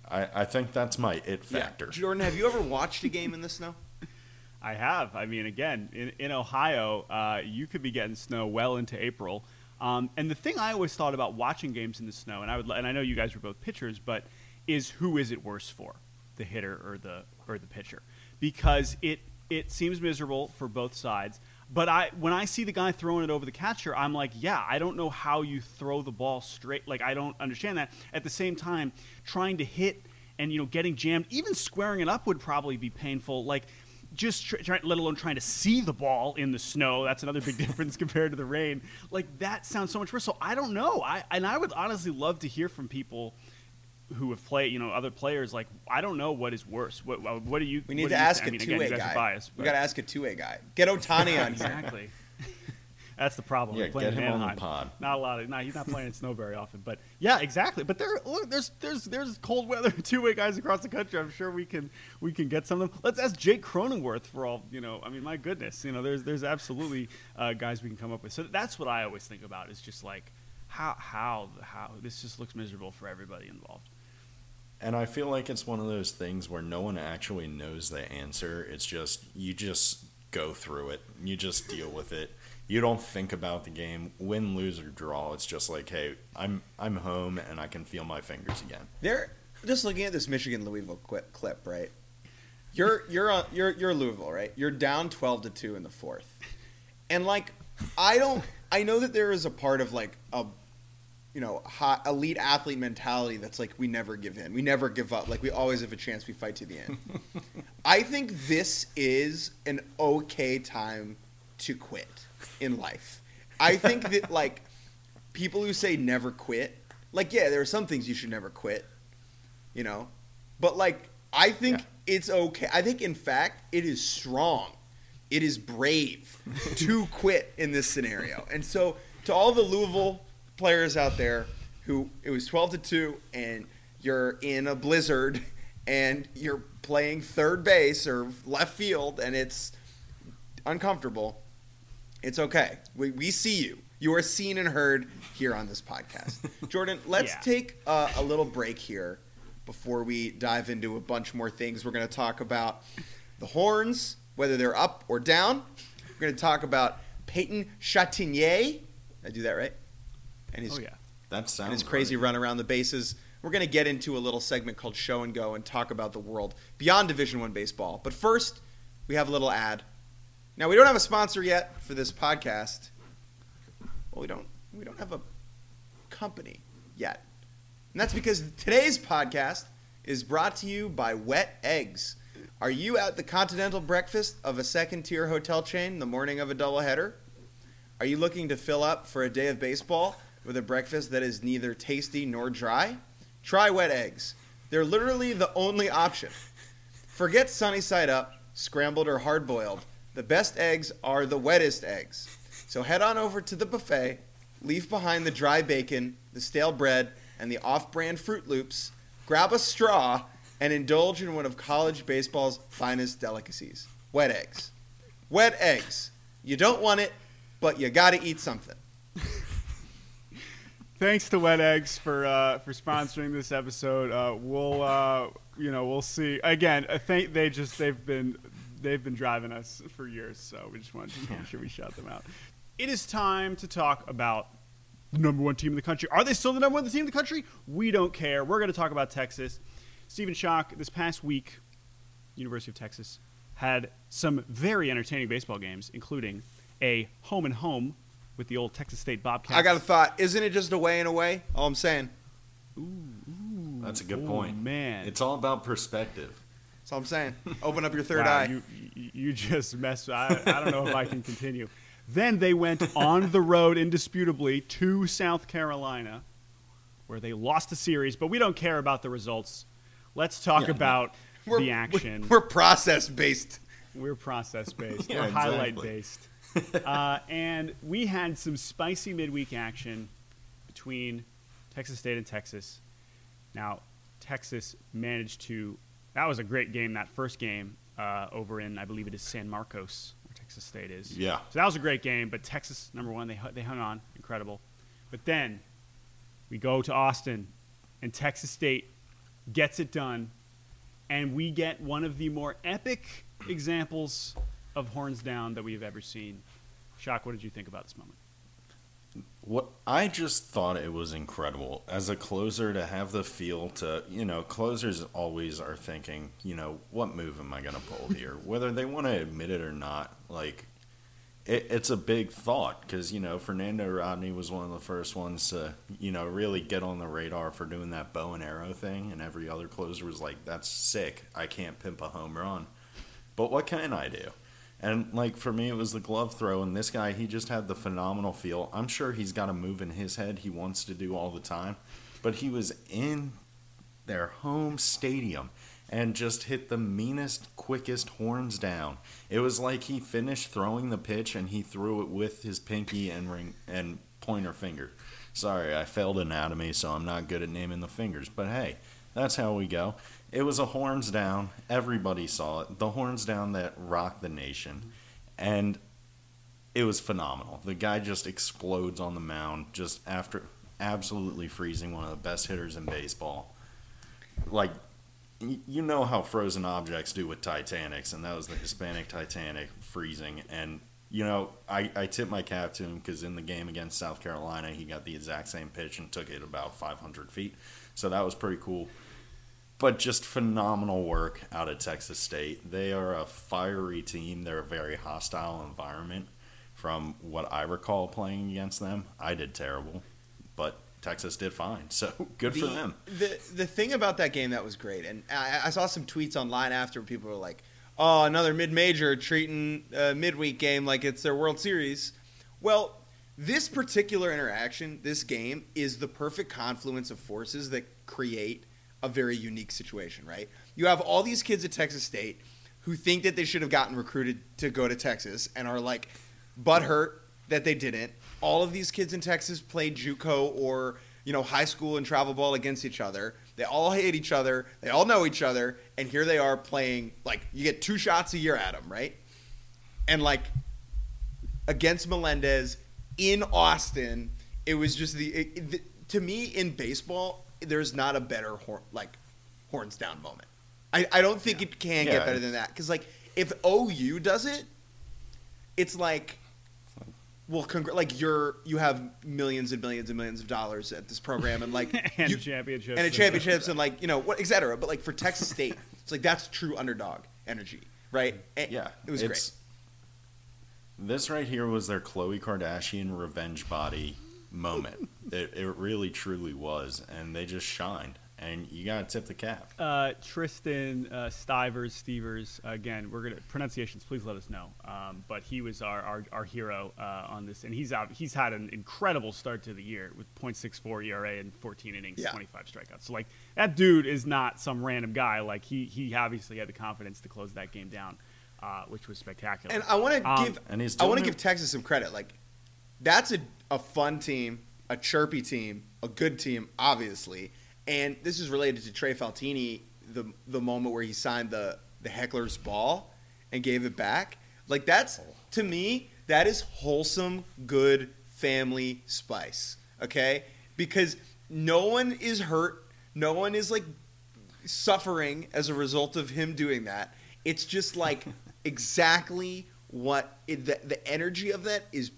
I, I think that's my it Yeah. factor. Jordan, have you ever watched a game in the snow? I have. I mean, again, in, in Ohio, uh, you could be getting snow well into April. Um, and the thing I always thought about watching games in the snow, and I would, and I know you guys were both pitchers, but is who is it worse for, the hitter or the or the pitcher? Because it it seems miserable for both sides. But I when I see the guy throwing it over the catcher, I'm like, yeah, I don't know how you throw the ball straight. Like I don't understand that. At the same time, trying to hit and you know getting jammed, even squaring it up would probably be painful. Like just try, try, let alone trying to see the ball in the snow. That's another big difference compared to the rain. Like that sounds so much worse. So I don't know. I and I would honestly love to hear from people who have played, you know, other players. Like I don't know what is worse. What what do you? We need to ask a mean, two again, way you guy. biased. we got to ask a two way guy. Get Ohtani on here. exactly. That's the problem. Yeah, We're playing get him on the Anaheim. pod. Not a lot of. Not, he's not playing in snow very often. But yeah, exactly. But there, look, there's there's there's cold weather two way guys across the country. I'm sure we can we can get some of them. Let's ask Jake Cronenworth for all you know. I mean, my goodness, you know, there's there's absolutely uh, guys we can come up with. So that's what I always think about. Is just like how how how this just looks miserable for everybody involved. And I feel like it's one of those things where no one actually knows the answer. It's just you just go through it. You just deal with it. You don't think about the game, win, lose or draw. It's just like, hey, I'm I'm home and I can feel my fingers again. They're just looking at this Michigan Louisville clip, clip right? You're you're on, you're you're Louisville, right? You're down twelve to two in the fourth, and like I don't I know that there is a part of like a you know hot elite athlete mentality that's like we never give in, we never give up, like we always have a chance, we fight to the end. I think this is an okay time to quit in life. I think that like people who say never quit, like yeah, there are some things you should never quit, you know, but like I think Yeah. it's okay. I think in fact it is strong, it is brave to quit in this scenario. And so to all the Louisville players out there who it was twelve to two and you're in a blizzard and you're playing third base or left field and it's uncomfortable. It's okay. We, we see you. You are seen and heard here on this podcast. Jordan, let's Yeah. take uh, a little break here before we dive into a bunch more things. We're going to talk about the horns, whether they're up or down. We're going to talk about Peyton Chatagnier. Did I do that right? And his, Oh yeah. That sounds and his crazy run around the bases. We're going to get into a little segment called Show and Go and talk about the world beyond Division One baseball. But first, we have a little ad. Now we don't have a sponsor yet for this podcast. Well, we don't. We don't have a company yet, and that's because today's podcast is brought to you by Wet Eggs. Are you at the continental breakfast of a second-tier hotel chain the morning of a doubleheader? Are you looking to fill up for a day of baseball with a breakfast that is neither tasty nor dry? Try wet eggs. They're literally the only option. Forget sunny side up, scrambled, or hard boiled. The best eggs are the wettest eggs. So head on over to the buffet, leave behind the dry bacon, the stale bread, and the off brand Fruit Loops, grab a straw, and indulge in one of college baseball's finest delicacies wet eggs. Wet eggs. You don't want it, but you gotta eat something. Thanks to Wet Eggs for uh, for sponsoring this episode. Uh, we'll uh, you know we'll see again. I think they just they've been they've been driving us for years, so we just wanted to make sure we shout them out. It is time to talk about the number one team in the country. Are they still the number one team in the country? We don't care. We're going to talk about Texas. Stephen Schoch, this past week, University of Texas had some very entertaining baseball games, including a home and home with the old Texas State Bobcats. I got a thought. Isn't it just away and a way? All I'm saying. Ooh, That's a good Oh, point. man. It's all about perspective. That's all I'm saying. Open up your third Wow, eye. You, you, you just messed. I, I don't know if I can continue. Then they went on the road indisputably to South Carolina, where they lost the series. But we don't care about the results. Let's talk Yeah, about we're, the action. We're, we're process based. We're process based. Yeah, We're highlight based. uh, and we had some spicy midweek action between Texas State and Texas. Now, Texas managed to. That was a great game. That first game uh, over in, I believe it is San Marcos, where Texas State is. Yeah. So that was a great game. But Texas, number one, they they hung on, incredible. But then we go to Austin, and Texas State gets it done, and we get one of the more epic examples of horns down that we've ever seen. Schoch, what did you think about this moment? What I just thought it was incredible as a closer to have the feel to, you know, closers always are thinking, you know, what move am I going to pull here? Whether they want to admit it or not, like, it, it's a big thought because, you know, Fernando Rodney was one of the first ones to, you know, really get on the radar for doing that bow and arrow thing. And every other closer was like, that's sick. I can't pimp a home run. But what can I do? And like for me, it was the glove throw, and this guy, he just had the phenomenal feel. I'm sure he's got a move in his head he wants to do all the time, but he was in their home stadium and just hit the meanest, quickest horns down. It was like he finished throwing the pitch and he threw it with his pinky and ring and pointer finger. Sorry, I failed anatomy, so I'm not good at naming the fingers. But hey, that's how we go. It was a horns down. Everybody saw it. The horns down that rocked the nation. And it was phenomenal. The guy just explodes on the mound just after absolutely freezing one of the best hitters in baseball. Like, you know how frozen objects do with Titanics, and that was the Hispanic Titanic freezing. And, you know, I, I tip my cap to him because in the game against South Carolina, he got the exact same pitch and took it about 500 feet. So that was pretty cool but just phenomenal work out of Texas State. They are a fiery team. They're a very hostile environment. From what I recall playing against them, I did terrible, but Texas did fine. So good for them. The the thing about that game that was great, and I, I saw some tweets online after people were like, "Oh, another mid major treating a midweek game like it's their World Series." Well, this particular interaction, this game, is the perfect confluence of forces that create a very unique situation. Right? You have all these kids at Texas State who think that they should have gotten recruited to go to Texas and are like butthurt that they didn't. All of these kids in Texas played JUCO or you know high school and travel ball against each other. They all hate each other. They all know each other, and here they are playing like you get two shots a year at them, right? And like against Melendez in Austin, it was just the, it, the to me in baseball. There's not a better horn, like horns down moment. I, I don't think it can Yeah, get better than that because like if OU does it, it's like well, congr- like you're you have millions and millions and millions of dollars at this program, and like and you, championships. and championships, and like you know what, etc. But like for Texas State, it's like that's true underdog energy, right? And Yeah, it was it's- This right here was their Khloe Kardashian revenge body moment. it, it really truly was, and they just shined. And you gotta tip the cap. Uh, Tristan uh, Stivers, Stevers. Again, we're gonna pronunciations. Please let us know. Um, but he was our our, our hero uh, on this, and he's out. He's had an incredible start to the year with .64 ERA and 14 innings, Yeah. 25 strikeouts. So like that dude is not some random guy. Like he he obviously had the confidence to close that game down, uh, which was spectacular. And I want to Um, give and he's I want to give Texas some credit. Like that's a a fun team, a chirpy team, a good team, obviously. And this is related to Trey Faltine, the the moment where he signed the the heckler's ball and gave it back. Like that's to me that is wholesome, good family spice. Okay, because no one is hurt, no one is like suffering as a result of him doing that. It's just like exactly what it, the, the energy of that is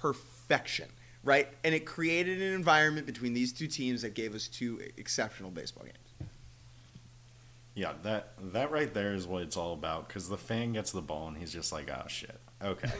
perfection, right? And it created an environment between these two teams that gave us two exceptional baseball games. Yeah, that that right there is what it's all about. Because the fan gets the ball and he's just like, "Oh shit, okay,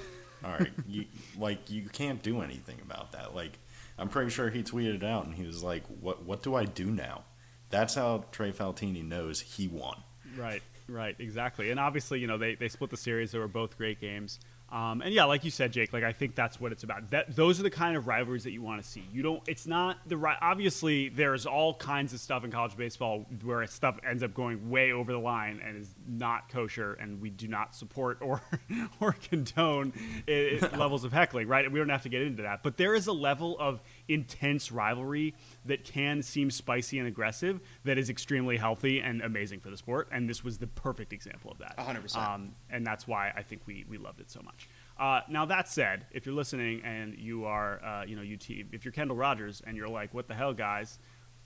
all right." you like you can't do anything about that. Like I'm pretty sure he tweeted it out and he was like, "What what do I do now?" That's how Trey Faltine knows he won. Right, right, exactly. And obviously, you know, they, they split the series. They were both great games. Um, and yeah, like you said, Jake, like I think that's what it's about. That those are the kind of rivalries that you want to see. You don't. It's not the right. Obviously, there's all kinds of stuff in college baseball where stuff ends up going way over the line and is not kosher, and we do not support or or condone it, it, levels of heckling. Right? We don't have to get into that. But there is a level of intense rivalry that can seem spicy and aggressive that is extremely healthy and amazing for the sport. And this was the perfect example of that. 100%. Um, and that's why I think we, we loved it so much. Uh, now that said, if you're listening and you are, uh, you know, UT, if you're Kendall Rogers and you're like, what the hell, guys,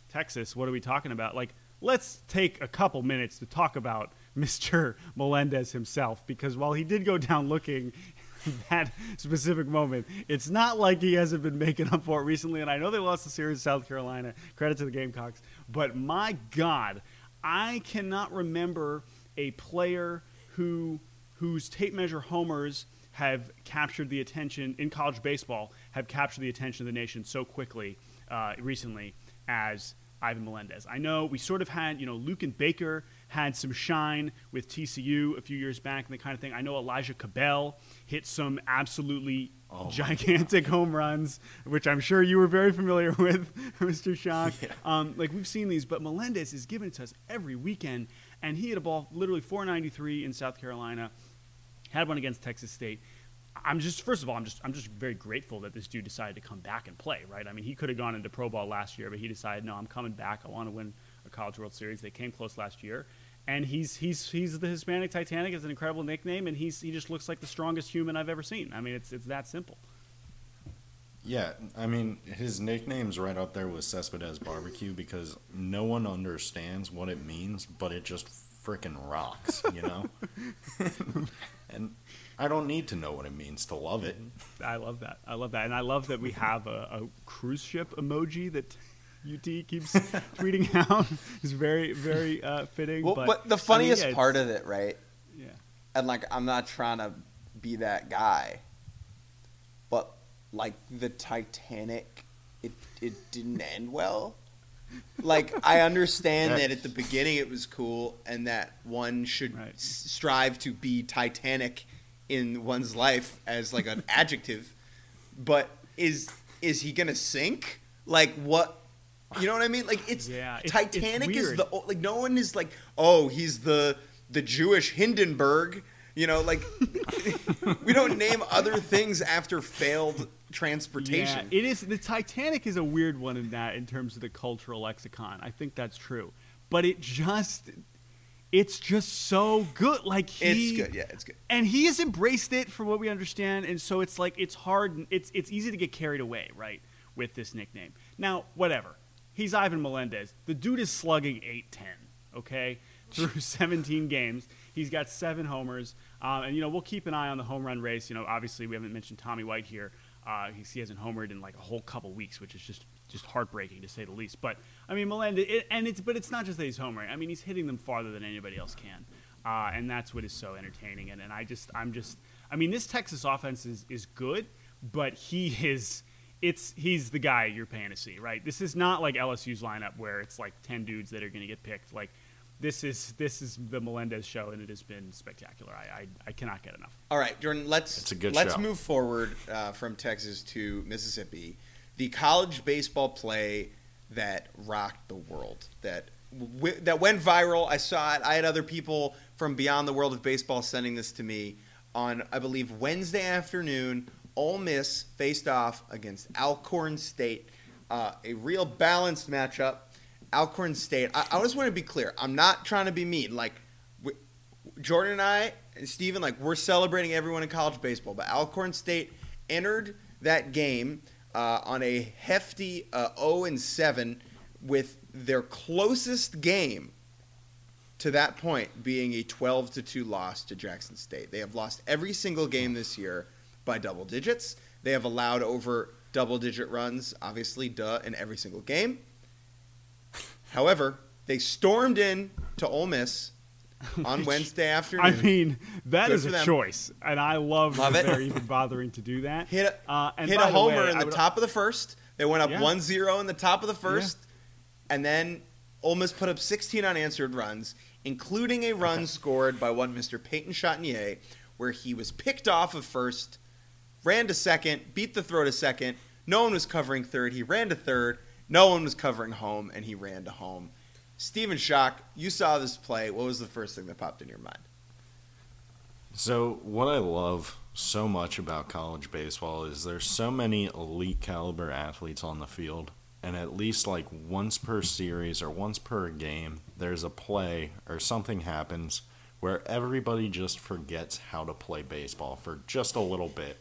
Texas, what are we talking about? Like, let's take a couple minutes to talk about Mr. Melendez himself, because while he did go down looking that specific moment. It's not like he hasn't been making up for it recently. And I know they lost the series to South Carolina. Credit to the Gamecocks. But my God, I cannot remember a player who whose tape measure homers have captured the attention in college baseball have captured the attention of the nation so quickly uh, recently as Ivan Melendez. I know we sort of had, you know, Luken Baker had some shine with TCU a few years back and the kind of thing. I know Elijah Cabell hit some absolutely oh gigantic home runs, which I'm sure you were very familiar with, Mr. Schoch. Yeah. Um, like we've seen these, but Melendez is giving it to us every weekend, and he hit a ball literally 493 in South Carolina, had one against Texas State. I'm just first of all, I'm just I'm just very grateful that this dude decided to come back and play. Right? I mean, he could have gone into pro ball last year, but he decided, no, I'm coming back. I want to win a College World Series. They came close last year, and he's he's he's the Hispanic Titanic. It's an incredible nickname, and he's he just looks like the strongest human I've ever seen. I mean, it's it's that simple. Yeah, I mean, his nickname's right up there with Cespedes Barbecue because no one understands what it means, but it just freaking rocks, you know. and I don't need to know what it means to love it. I love that. I love that, and I love that we have a, a cruise ship emoji that UT keeps tweeting out. It's very, very uh, fitting. Well, but, but, the funniest I mean, yeah, part of it, right? Yeah. And like, I'm not trying to be that guy, but like the Titanic, it it didn't end well. Like I understand that at the beginning it was cool, and that one should right. s- strive to be Titanic in one's life as like an adjective, but is is he gonna sink? Like what? You know what I mean? Like it's yeah, it's, Titanic it's is the like no one is like oh he's the the Jewish Hindenburg. You know, like we don't name other things after failed transportation. Yeah, it is the Titanic is a weird one in that in terms of the cultural lexicon. I think that's true, but it just it's just so good. Like he, it's good. Yeah, it's good. And he has embraced it from what we understand, and so it's like it's hard. It's it's easy to get carried away, right, with this nickname. Now, whatever. He's Ivan Melendez. The dude is slugging 810, okay, through 17 games. He's got seven homers. Um, and, you know, we'll keep an eye on the home run race. You know, obviously, we haven't mentioned Tommy White here. Uh, he hasn't homered in like a whole couple weeks, which is just just heartbreaking to say the least. But I mean, Melendez, it, and it's but it's not just that he's homering. I mean, he's hitting them farther than anybody else can, uh, and that's what is so entertaining. And, and I just I'm just I mean, this Texas offense is is good, but he is it's he's the guy you're paying to see, right? This is not like LSU's lineup where it's like ten dudes that are going to get picked. Like this is this is the Melendez show, and it has been spectacular. I I, I cannot get enough. All right, Jordan. Let's it's a good let's show. move forward uh, from Texas to Mississippi. The college baseball play that rocked the world that w- that went viral. I saw it. I had other people from beyond the world of baseball sending this to me on I believe Wednesday afternoon Ole Miss faced off against Alcorn State. Uh, a real balanced matchup. Alcorn State. I, I just want to be clear. I'm not trying to be mean. Like we, Jordan and I and Stephen, like we're celebrating everyone in college baseball, but Alcorn State entered that game uh, on a hefty uh, 0 and 7 with their closest game to that point being a 12 to 2 loss to Jackson State. They have lost every single game this year by double digits. They have allowed over double digit runs, obviously, duh, in every single game. However, they stormed in to Ole Miss on Wednesday afternoon. I mean, that Good is a them. choice, and I love, Love that it. they're even bothering to do that. hit a, Uh, hit a the homer way, in the would- top of the first. They went up Yeah. 1 0 in the top of the first. And then Ole Miss put up 16 unanswered runs, including a run scored by one Mr. Peyton Chatagnier, where he was picked off of first, ran to second, beat the throw to second. No one was covering third. He ran to third. No one was covering home, and he ran to home. Stephen Schoch, you saw this play. What was the first thing that popped in your mind? So, what I love so much about college baseball is there's so many elite caliber athletes on the field, and at least like once per series or once per game, there's a play or something happens where everybody just forgets how to play baseball for just a little bit.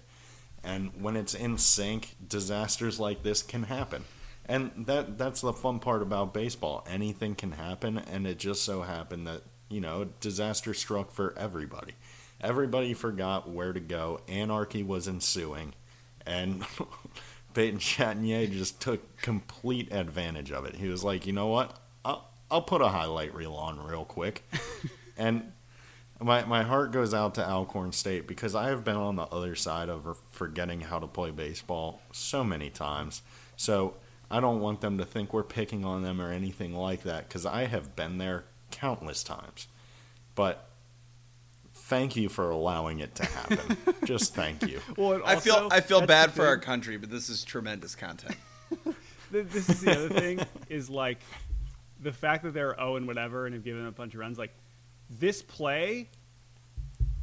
And when it's in sync, disasters like this can happen. And that that's the fun part about baseball. Anything can happen and it just so happened that, you know, disaster struck for everybody. Everybody forgot where to go. Anarchy was ensuing, and Peyton Chatagnier just took complete advantage of it. He was like, you know what? I'll, I'll put a highlight reel on real quick. and my, my heart goes out to Alcorn State because I have been on the other side of forgetting how to play baseball so many times. So I don't want them to think we're picking on them or anything like that because I have been there countless times. But thank you for allowing it to happen. Just thank you. Well, and I feel I feel bad for our country, but this is tremendous content. This is the other thing is like the fact that they're 0 and whatever and have given up a bunch of runs. Like this play,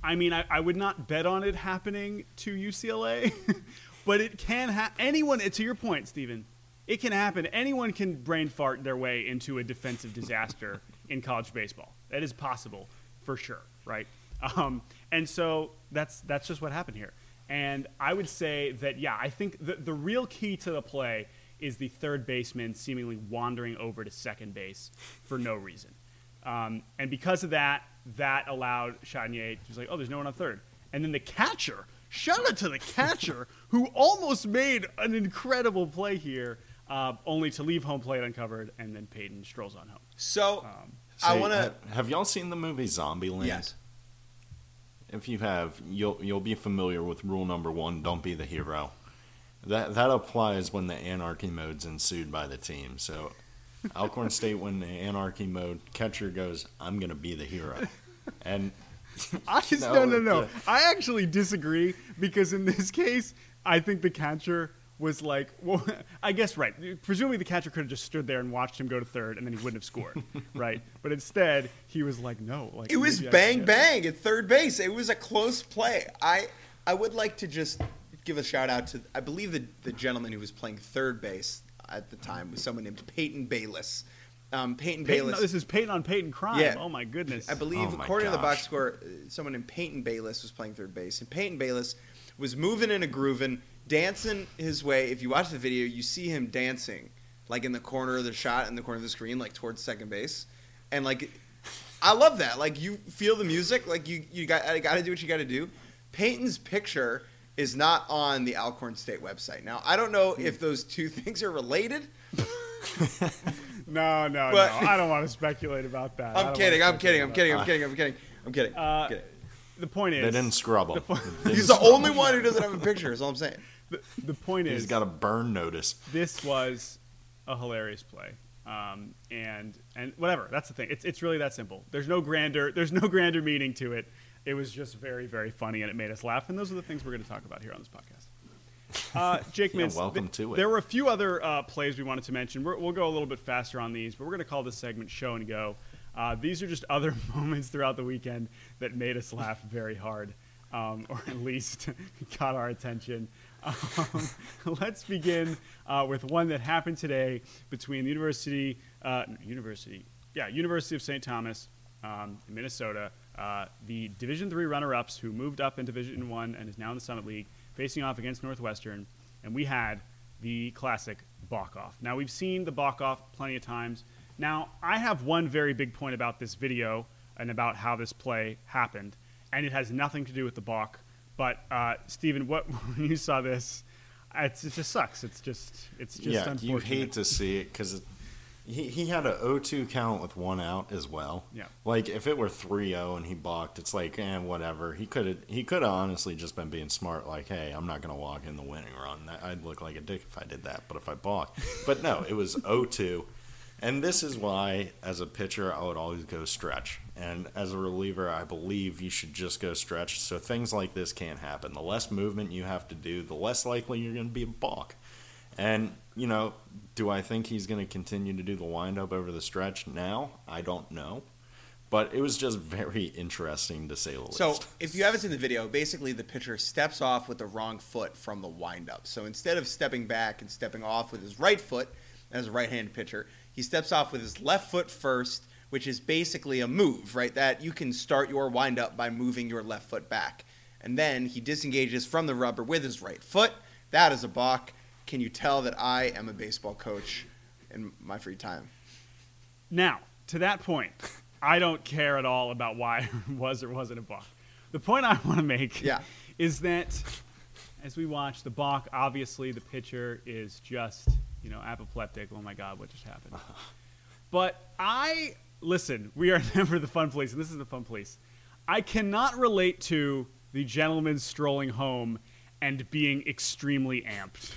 I mean, I, I would not bet on it happening to UCLA, but it can happen. Anyone, to your point, Stephen, it can happen. Anyone can brain fart their way into a defensive disaster in college baseball. That is possible for sure, right? Um, and so that's that's just what happened here. And I would say that yeah, I think the the real key to the play is the third baseman seemingly wandering over to second base for no reason. Um, and because of that, that allowed Chanier to was like, oh, there's no one on third. And then the catcher, shout out to the catcher who almost made an incredible play here, uh, only to leave home plate uncovered, and then Peyton strolls on home. So Um, I want to. ha- Have y'all seen the movie Zombieland? Yes. If you have, you'll you'll be familiar with rule number one: don't be the hero. That that applies when the anarchy mode's ensued by the team. So, Alcorn State, when the anarchy mode, catcher goes, "I'm gonna be the hero," and I just No, no no no. yeah. I actually disagree because in this case, I think the catcher was like, well, I guess right. Presumably, the catcher could have just stood there and watched him go to third, and then he wouldn't have scored, right? But instead, he was like, no, like It was bang bang at third base. It was a close play. I I would like to just give a shout out to I believe the the gentleman who was playing third base at the time was someone named Peyton Bayless. Um, Peyton, Peyton, Bayless. this is Peyton on Peyton crime. Yeah. Oh my goodness. I believe, Oh my according to the box score, uh, someone named Peyton Bayless was playing third base, and Peyton Bayless was moving and a grooving, dancing his way. If you watch the video, you see him dancing, like in the corner of the shot, in the corner of the screen, like towards second base, and like, I love that. Like you feel the music, like you you got got to do what you got to do. Peyton's picture is not on the Alcorn State website. Now I don't know if those two things are related. no, no, But- no. I don't want to speculate about that. I I'm kidding. I'm kidding. I'm kidding. I'm kidding. I'm kidding. I'm kidding. Uh, I'm kidding. The point is, they didn't scrub him. They He's didn't the only him. one who doesn't have a picture. Is all I'm saying. the, the point is, He's got a burn notice. this was a hilarious play. Um, and and whatever. That's the thing. It's it's really that simple. There's no grander. There's no grander meaning to it. It was just very very funny and it made us laugh. And those are the things we're going to talk about here on this podcast. Uh, Jake Yeah, Mintz, welcome th- to it. There were a few other uh, plays we wanted to mention. We're, we'll go a little bit faster on these, but we're going to call this segment "Show and Go." Uh, these are just other moments throughout the weekend that made us laugh very hard, um, or at least got our attention. Um, let's begin uh, with one that happened today between the University, uh, University, yeah, University of St. Thomas um, in Minnesota, uh, the Division Three runner-ups who moved up in Division One and is now in the Summit League, facing off against Northwestern, and we had the classic balk-off. Now we've seen the balk-off plenty of times. Now I have one very big point about this video and about how this play happened, and it has nothing to do with the balk. But uh, Stephen, what when you saw this, it just sucks. It's just it's just yeah, unfortunate. you hate to see it because he, he had a 0-2 count with one out as well. Yeah. Like if it were 3-0 and he balked, it's like, eh, whatever. He could have he could have honestly just been being smart. Like, hey, I'm not gonna walk in the winning run. I'd look like a dick if I did that. But if I balked, but no, it was 0-2. And this is why, as a pitcher, I would always go stretch. And as a reliever, I believe you should just go stretch so things like this can't happen. The less movement you have to do, the less likely you're going to be a balk. And, you know, do I think he's going to continue to do the windup over the stretch now? I don't know. But it was just very interesting to say the least. So, if you haven't seen the video, basically the pitcher steps off with the wrong foot from the windup. So instead of stepping back and stepping off with his right foot as a right-handed pitcher, he steps off with his left foot first, which is basically a move, right? That you can start your windup by moving your left foot back. And then he disengages from the rubber with his right foot. That is a balk. Can you tell that I am a baseball coach in my free time? Now, to that point, I don't care at all about why it was or wasn't a balk. The point I want to make Yeah. is that as we watch the balk, obviously the pitcher is just, you know, apoplectic. Oh my God, what just happened? But I, listen, we are never the fun police, and this is the fun police. I cannot relate to the gentleman strolling home and being extremely amped.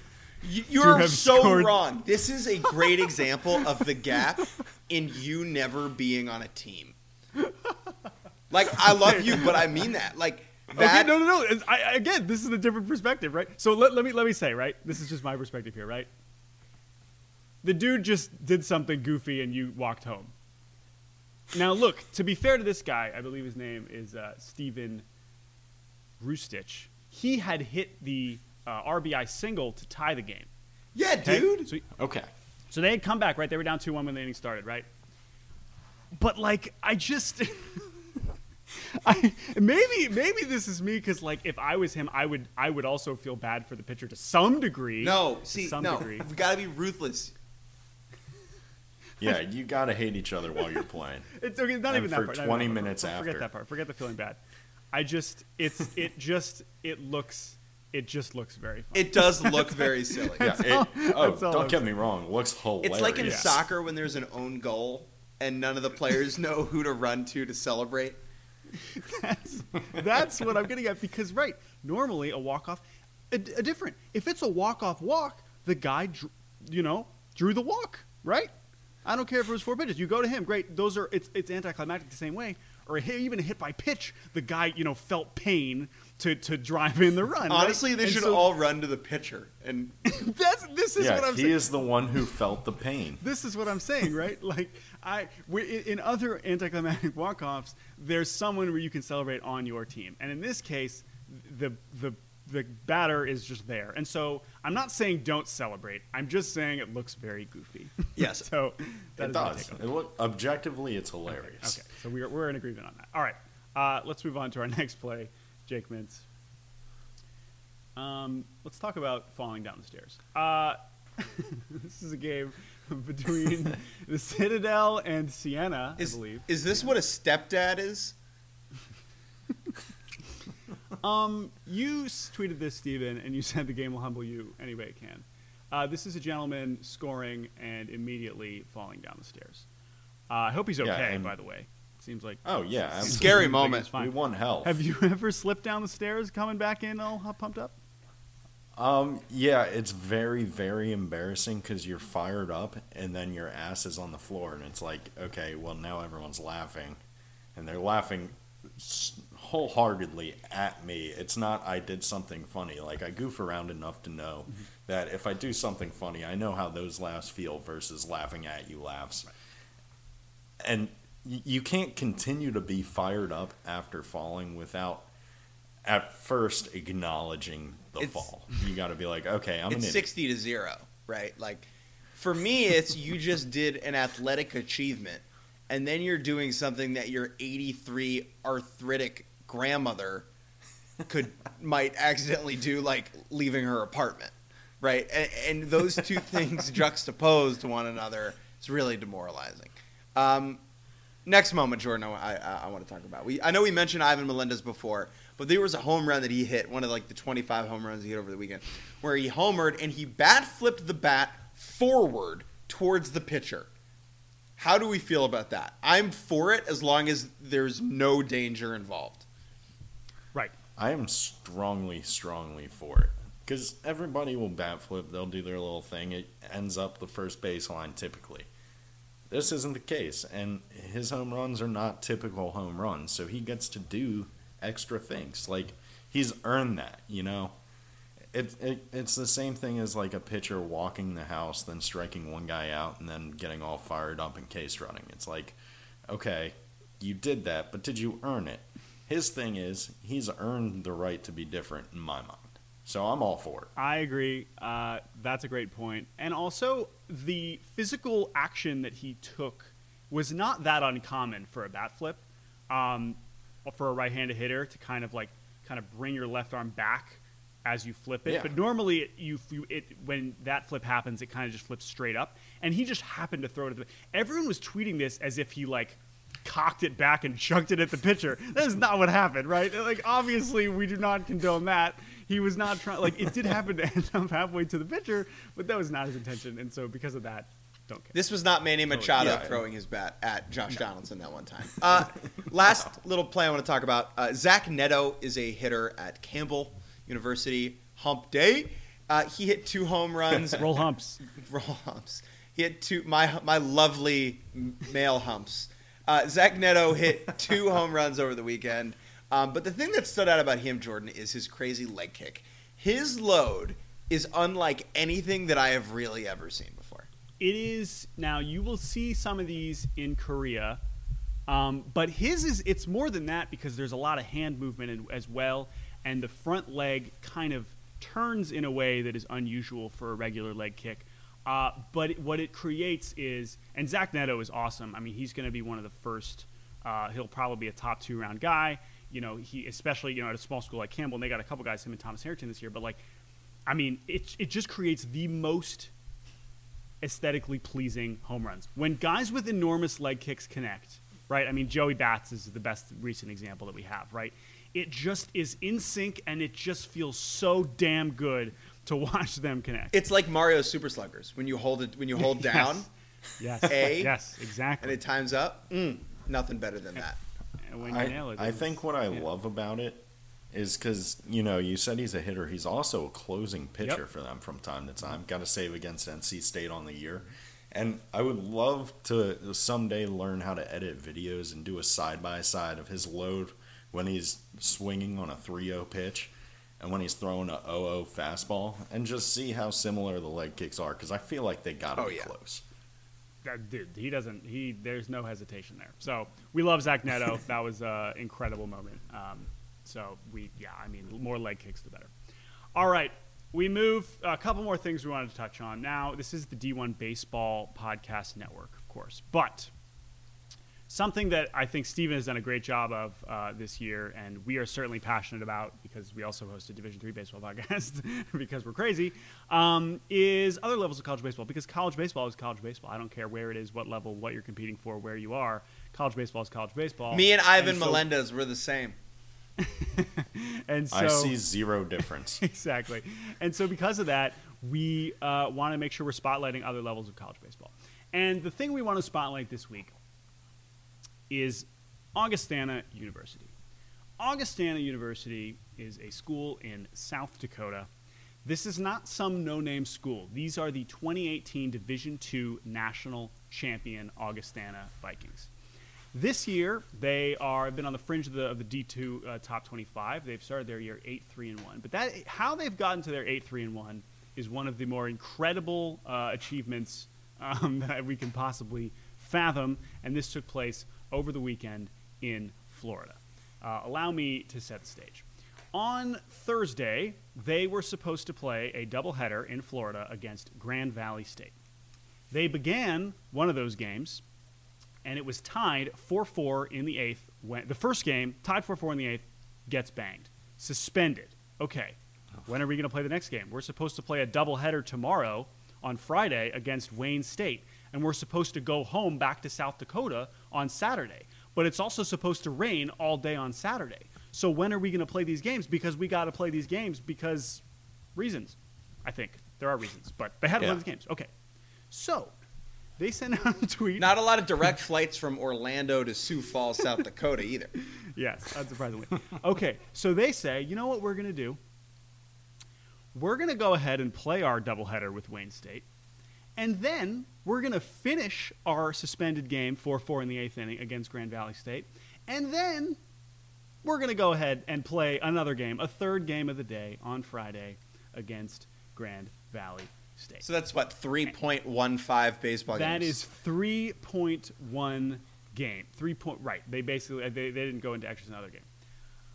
You're so scored- wrong. This is a great example of the gap in you never being on a team. Like I love you, but I mean that. Like that. okay, no, no, no. I, I- again, this is a different perspective, right? So let, let me let me say, right? This is just my perspective here, right? The dude just did something goofy, and you walked home. Now, look. To be fair to this guy, I believe his name is uh, Steven Rustich. He had hit the uh, RBI single to tie the game. Yeah, okay? dude. So, okay. so they had come back, right? They were down 2 1 when the inning started, right? But, like, I just. I maybe maybe this is me because like if I was him I would I would also feel bad for the pitcher to some degree. No, see, some no. degree. We got to be ruthless. Yeah, you got to hate each other while you're playing. It's okay. Not And even that for part. not 20 even that part. minutes Forget after. that part. Forget the feeling bad. I just it's it just it looks it just looks very fun. It does look very silly. Yeah, it, all- oh, don't get me wrong. Looks hilarious. It's like in Yes. soccer when there's an own goal and none of the players know who to run to to celebrate. that's, that's what I'm getting at because right normally a walk off a, a different if it's a walk off walk the guy dr- you know drew the walk right I don't care if it was four pitches you go to him great those are it's it's anticlimactic the same way or hit, even hit by pitch the guy you know felt pain to to drive in the run right? Honestly, they And should so all run to the pitcher and that's this is yeah, what I'm saying. he saying is the one who felt the pain. this is what I'm saying, right? Like I, we, in other anticlimactic walk-offs, there's someone where you can celebrate on your team, and in this case, the the the batter is just there, and so I'm not saying don't celebrate. I'm just saying it looks very goofy. Yes. so that It is my does. It look, objectively, it's hilarious. Okay, so we're we're in agreement on that. All right, uh, let's move on to our next play, Jake Mintz. Um, let's talk about falling down the stairs. Uh, this is a game between the Citadel and Siena, is, I believe. is this what a stepdad is? Um, you tweeted this, Stephen, and you said the game will humble you any way it can. Uh, this is a gentleman scoring and immediately falling down the stairs. Uh, I hope he's okay, and- by the way. Seems like Oh yeah, seems. Scary like moment. We won health. Have you ever slipped down the stairs coming back in all pumped up? Um, yeah, it's very, very embarrassing because you're fired up and then your ass is on the floor, and it's like, okay, well, now everyone's laughing, and they're laughing s- wholeheartedly at me. It's not I did something funny. Like I goof around enough to know mm-hmm. that if I do something funny, I know how those laughs feel versus laughing at you laughs. And you can't continue to be fired up after falling without at first acknowledging the It's- fall. You got to be like, okay, I'm it's. 60 to 0, right? Like for me it's you just did an athletic achievement and then you're doing something that your 83 arthritic grandmother could might accidentally do like leaving her apartment, right? And, and those two things juxtaposed to one another it's really demoralizing. Um, next moment, Jordan, I, I, I want to talk about. We I know we mentioned Ivan Melendez before, but there was a home run that he hit, one of like the 25 home runs he hit over the weekend, where he homered and he bat flipped the bat forward towards the pitcher. How do we feel about that? I'm for it as long as there's no danger involved. I am strongly, strongly for it. Because everybody will bat flip, they'll do their little thing. It ends up the first baseline typically. This isn't the case, and his home runs are not typical home runs, so he gets to do extra things. Like, he's earned that, you know? It, it, it's the same thing as like a pitcher walking the house, then striking one guy out, and then getting all fired up and case running. It's like, okay, you did that, but did you earn it? His thing is, he's earned the right to be different in my mind. So I'm all for it. I agree. Uh, that's a great point. And also, the physical action that he took was not that uncommon for a bat flip, um, for a right-handed hitter to kind of like kind of bring your left arm back as you flip it. Yeah. But normally, it, you, you it when that flip happens, it kind of just flips straight up. And he just happened to throw it. At the, everyone was tweeting this as if he like cocked it back and chucked it at the pitcher. That is not what happened, right? Like obviously, we do not condone that. He was not trying. Like it did happen to end up halfway to the pitcher, but that was not his intention. And so because of that, don't care. This was not Manny Machado yeah. throwing his bat at Josh Donaldson that one time. Uh, last little play I want to talk about. Uh, Zach Neto is a hitter at Campbell University. Hump Day. Uh, he hit two home runs. Roll humps. roll humps. He hit two. My my lovely male humps. Uh, Zach Neto hit two home runs over the weekend. Um, but the thing that stood out about him, Jordan, is his crazy leg kick. His load is unlike anything that I have really ever seen before. It is now. You will see some of these in Korea, um, but his is. It's more than that because there's a lot of hand movement as well, and the front leg kind of turns in a way that is unusual for a regular leg kick. Uh, but it, what it creates is, and Zach Neto is awesome. I mean, he's going to be one of the first. Uh, he'll probably be a top two round guy. You know, he especially you know at a small school like Campbell, and they got a couple guys, him and Thomas Harrington this year. But like, I mean, it it just creates the most aesthetically pleasing home runs. When guys with enormous leg kicks connect, right? I mean, Joey Bats is the best recent example that we have, right? It just is in sync and it just feels so damn good to watch them connect. It's like Mario's Super Sluggers when you hold it when you hold down yes. A, yes, exactly. and it times up. Mm, nothing better than that. And when you I, nail it, I think what I yeah. love about it is because you know you said he's a hitter. He's also a closing pitcher Yep. for them from time to time. Got to save against NC State on the year, and I would love to someday learn how to edit videos and do a side by side of his load when he's swinging on a 3-0 pitch and when he's throwing a 0-0 fastball, and just see how similar the leg kicks are. Because I feel like they got to Oh, be yeah. close. that dude, he doesn't. He there's no hesitation there. So we love Zach Neto. that was an incredible moment. Um, so we, yeah, I mean, more leg kicks the better. All right, we move a couple more things we wanted to touch on. Now, this is the D1 Baseball Podcast Network, of course, but something that I think Stephen has done a great job of uh, this year, and we are certainly passionate about because we also host a Division three baseball podcast because we're crazy, um, is other levels of college baseball. Because college baseball is college baseball. I don't care where it is, what level, what you're competing for, where you are. College baseball is college baseball. Me and Ivan so- Melendez were the same. and so I see zero difference. exactly. And so, because of that, we uh, want to make sure we're spotlighting other levels of college baseball. And the thing we want to spotlight this week is Augustana University. Augustana University is a school in South Dakota. This is not some no-name school. These are the 2018 Division II national champion Augustana Vikings. This year, they are have been on the fringe of the, of the D2 uh, top 25. They've started their year 8 3 and 1. But that how they've gotten to their 8 3 and 1 is one of the more incredible uh, achievements um, that we can possibly fathom. And this took place over the weekend in Florida. Uh, allow me to set the stage. On Thursday, they were supposed to play a doubleheader in Florida against Grand Valley State. They began one of those games and it was tied 4-4 in the eighth. When the first game tied 4-4 in the eighth gets banged, suspended. Okay, when are we going to play the next game? We're supposed to play a doubleheader tomorrow on Friday against Wayne State. And we're supposed to go home back to South Dakota on Saturday. But it's also supposed to rain all day on Saturday. So when are we going to play these games? Because we got to play these games because reasons. I think there are reasons, but they had to Yeah. play these games. Okay, so they sent out a tweet. Not a lot of direct flights from Orlando to Sioux Falls, South Dakota either. Yes, unsurprisingly. okay, so they say, you know what we're going to do? We're going to go ahead and play our doubleheader with Wayne State, and then we're going to finish our suspended game 4 4 in the eighth inning against Grand Valley State, and then we're going to go ahead and play another game, a third game of the day on Friday against Grand Valley State. So that's what 3.15 baseball That games. is three point one game. Three point right. They basically they, they didn't go into extras in another game.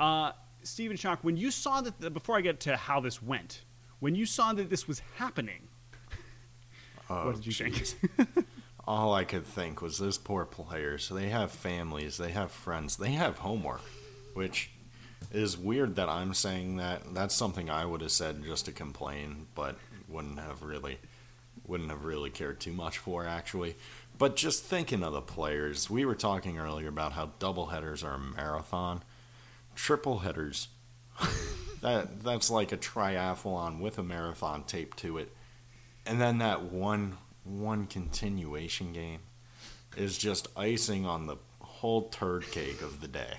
Uh, Stephen Schoch, when you saw that the, before I get to how this went, when you saw that this was happening, Oh, what did you think? All I could think was those poor players. They have families, they have friends, they have homework, which is weird that I'm saying that. That's something I would have said just to complain, but wouldn't have really wouldn't have really cared too much for actually. But just thinking of the players, we were talking earlier about how double headers are a marathon. Triple headers that that's like a triathlon with a marathon taped to it. And then that one one continuation game is just icing on the whole turd cake of the day.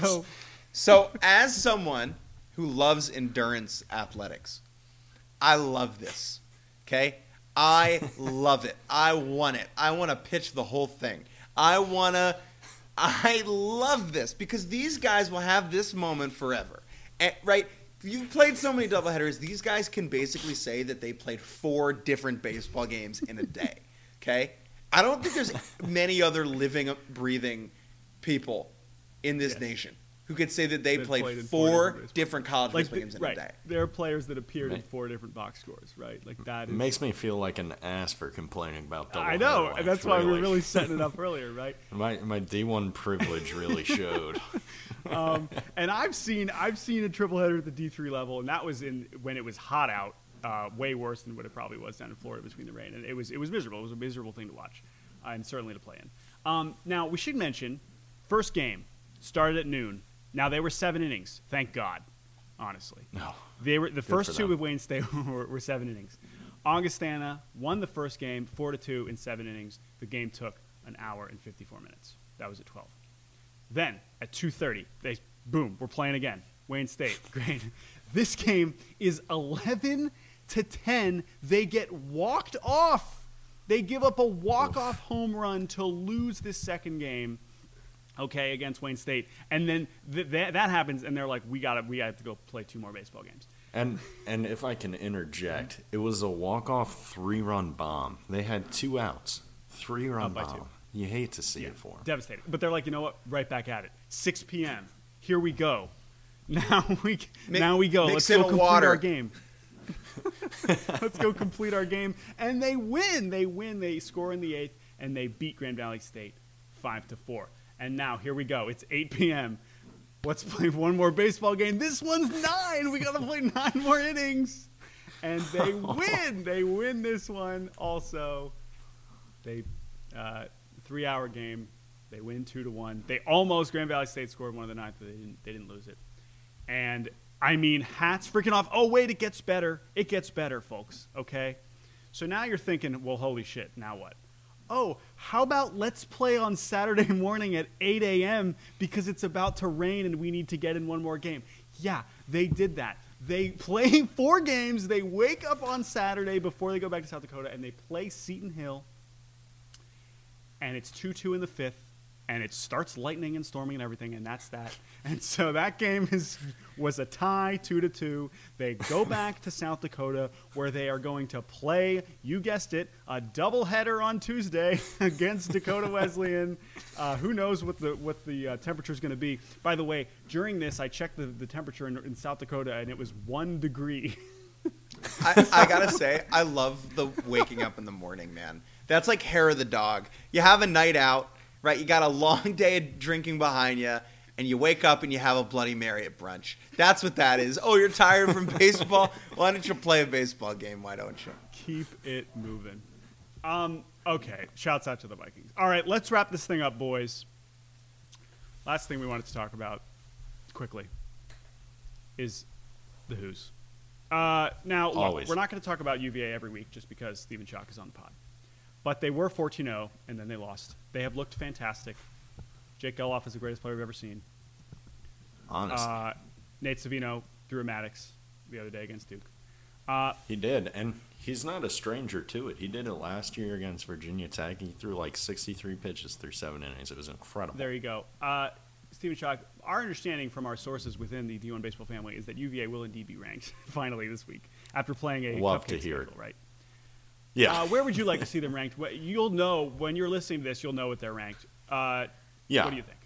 so So, as someone who loves endurance athletics, I love this. Okay? I love it. I want it. I want to pitch the whole thing. I want to. I love this because these guys will have this moment forever. And, right? You've played so many doubleheaders. These guys can basically say that they played four different baseball games in a day. Okay? I don't think there's many other living, breathing people in this Yes. nation who could say that they played, played four four different different college like baseball the- games in right, a day. there are players that appeared in four different box scores, right? Like that It is. makes me feel like an ass for complaining about double. I know, and that's length, why we were really setting it up earlier, right? my my D one privilege really showed. um, and I've seen I've seen a triple header at the D three level, and that was in when it was hot out, uh, way worse than what it probably was down in Florida between the rain, and it was it was miserable. It was a miserable thing to watch, uh, and certainly to play in. Um, now we should mention, first game started at noon. Now they were seven innings, thank God, honestly. No, They were the first two with Wayne State were, were seven innings. Augustana won the first game four to two in seven innings. The game took an hour and fifty four minutes. That was at twelve. Then at two thirty, they boom, we're playing again. Wayne State, great. This game is eleven to ten. They get walked off. They give up a walk off home run to lose this second game okay, against Wayne State, and then th- that that happens, and they're like, we gotta, we have to go play two more baseball games. and and if I can interject, it was a walk off three run bomb. They had two outs, three run Up by bomb. two. You hate to see it for them. Devastating. But they're like, you know what? Right back at it. 6 p.m. Here we go. Now we Mi- now we go. mix Let's go complete water. our game. Let's go complete our game, and they win. They win. They score in the eighth, and they beat Grand Valley State five to four. And now here we go. It's 8 p.m. Let's play one more baseball game. This one's nine. We gotta play nine more innings, and they win. They win this one also. They uh, three hour game. They win two to one. They almost Grand Valley State scored one of the ninth, but they didn't. They didn't lose it. And I mean, hats freaking off. Oh wait, it gets better. It gets better, folks. Okay. So now you're thinking, well, holy shit. Now what? Oh, how about let's play on Saturday morning at 8 a.m. because it's about to rain and we need to get in one more game. Yeah, they did that. They play four games. They wake up on Saturday before they go back to South Dakota and they play Seton Hill and it's 2 2 in the fifth, and it starts lightning and storming and everything, and that's that. And so that game is was a tie, 2 to 2. They go back to South Dakota, where they are going to play, you guessed it, a doubleheader on Tuesday against Dakota Wesleyan. Uh, who knows what the, what the uh, temperature is going to be? By the way, during this, I checked the, the temperature in, in South Dakota, and it was one degree. I, I gotta say, I love the waking up in the morning, man. That's like hair of the dog. You have a night out, right? You got a long day of drinking behind you, and you wake up and you have a Bloody Mary at brunch. That's what that is. Oh, you're tired from baseball? Why don't you play a baseball game? Why don't you? Keep it moving. Um, okay. Shouts out to the Vikings. All right, let's wrap this thing up, boys. Last thing we wanted to talk about quickly is the Hoos. Uh, now, look, we're not going to talk about UVA every week just because Stephen Schoch is on the pod. But they were 14 0, and then they lost. They have looked fantastic. Jake Gelof is the greatest player we've ever seen. Honestly, Uh, Nate Savino threw a Maddux the other day against Duke. Uh, he did, and he's not a stranger to it. He did it last year against Virginia Tech. He threw like 63 pitches through seven innings. It was incredible. There you go. Uh, Stephen Schoch, our understanding from our sources within the D1 baseball family is that UVA will indeed be ranked finally this week after playing a Love cupcake to hear schedule, right? Yeah, Uh, where would you like to see them ranked? You'll know when you're listening to this. You'll know what they're ranked. Uh, yeah. What do you think?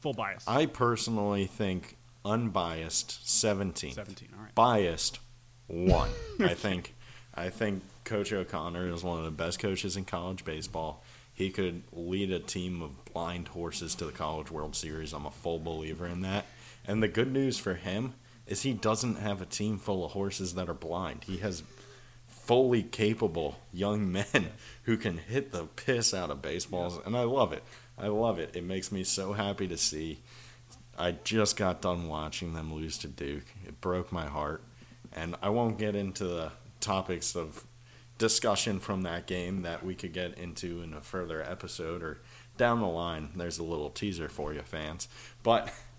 Full bias. I personally think unbiased 17th. 17. All right. Biased one. I think I think Coach O'Connor is one of the best coaches in college baseball. He could lead a team of blind horses to the College World Series. I'm a full believer in that. And the good news for him is he doesn't have a team full of horses that are blind. He has fully capable young men who can hit the piss out of baseballs, and I love it. I love it. It makes me so happy to see. I just got done watching them lose to Duke. It broke my heart, and I won't get into the topics of discussion from that game that we could get into in a further episode or down the line. There's a little teaser for you, fans. But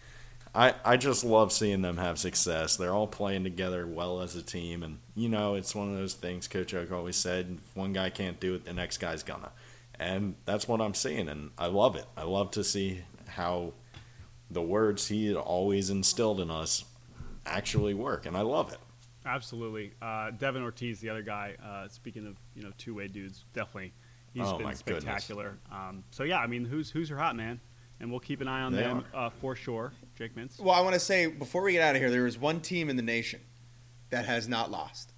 I I just love seeing them have success. They're all playing together well as a team, and you know it's one of those things. Coach Oak always said, if one guy can't do it, the next guy's gonna, and that's what I'm seeing, and I love it. I love to see how the words he had always instilled in us actually work, and I love it. Absolutely. Uh, Devin Ortiz, the other guy. Uh, speaking of you know two way dudes, definitely he's Oh, been spectacular. Um, so yeah, I mean, who's who's are hot, man, and we'll keep an eye on They them uh, for sure. Jake Mintz. Well, I want to say before we get out of here, there is one team in the nation that has not lost.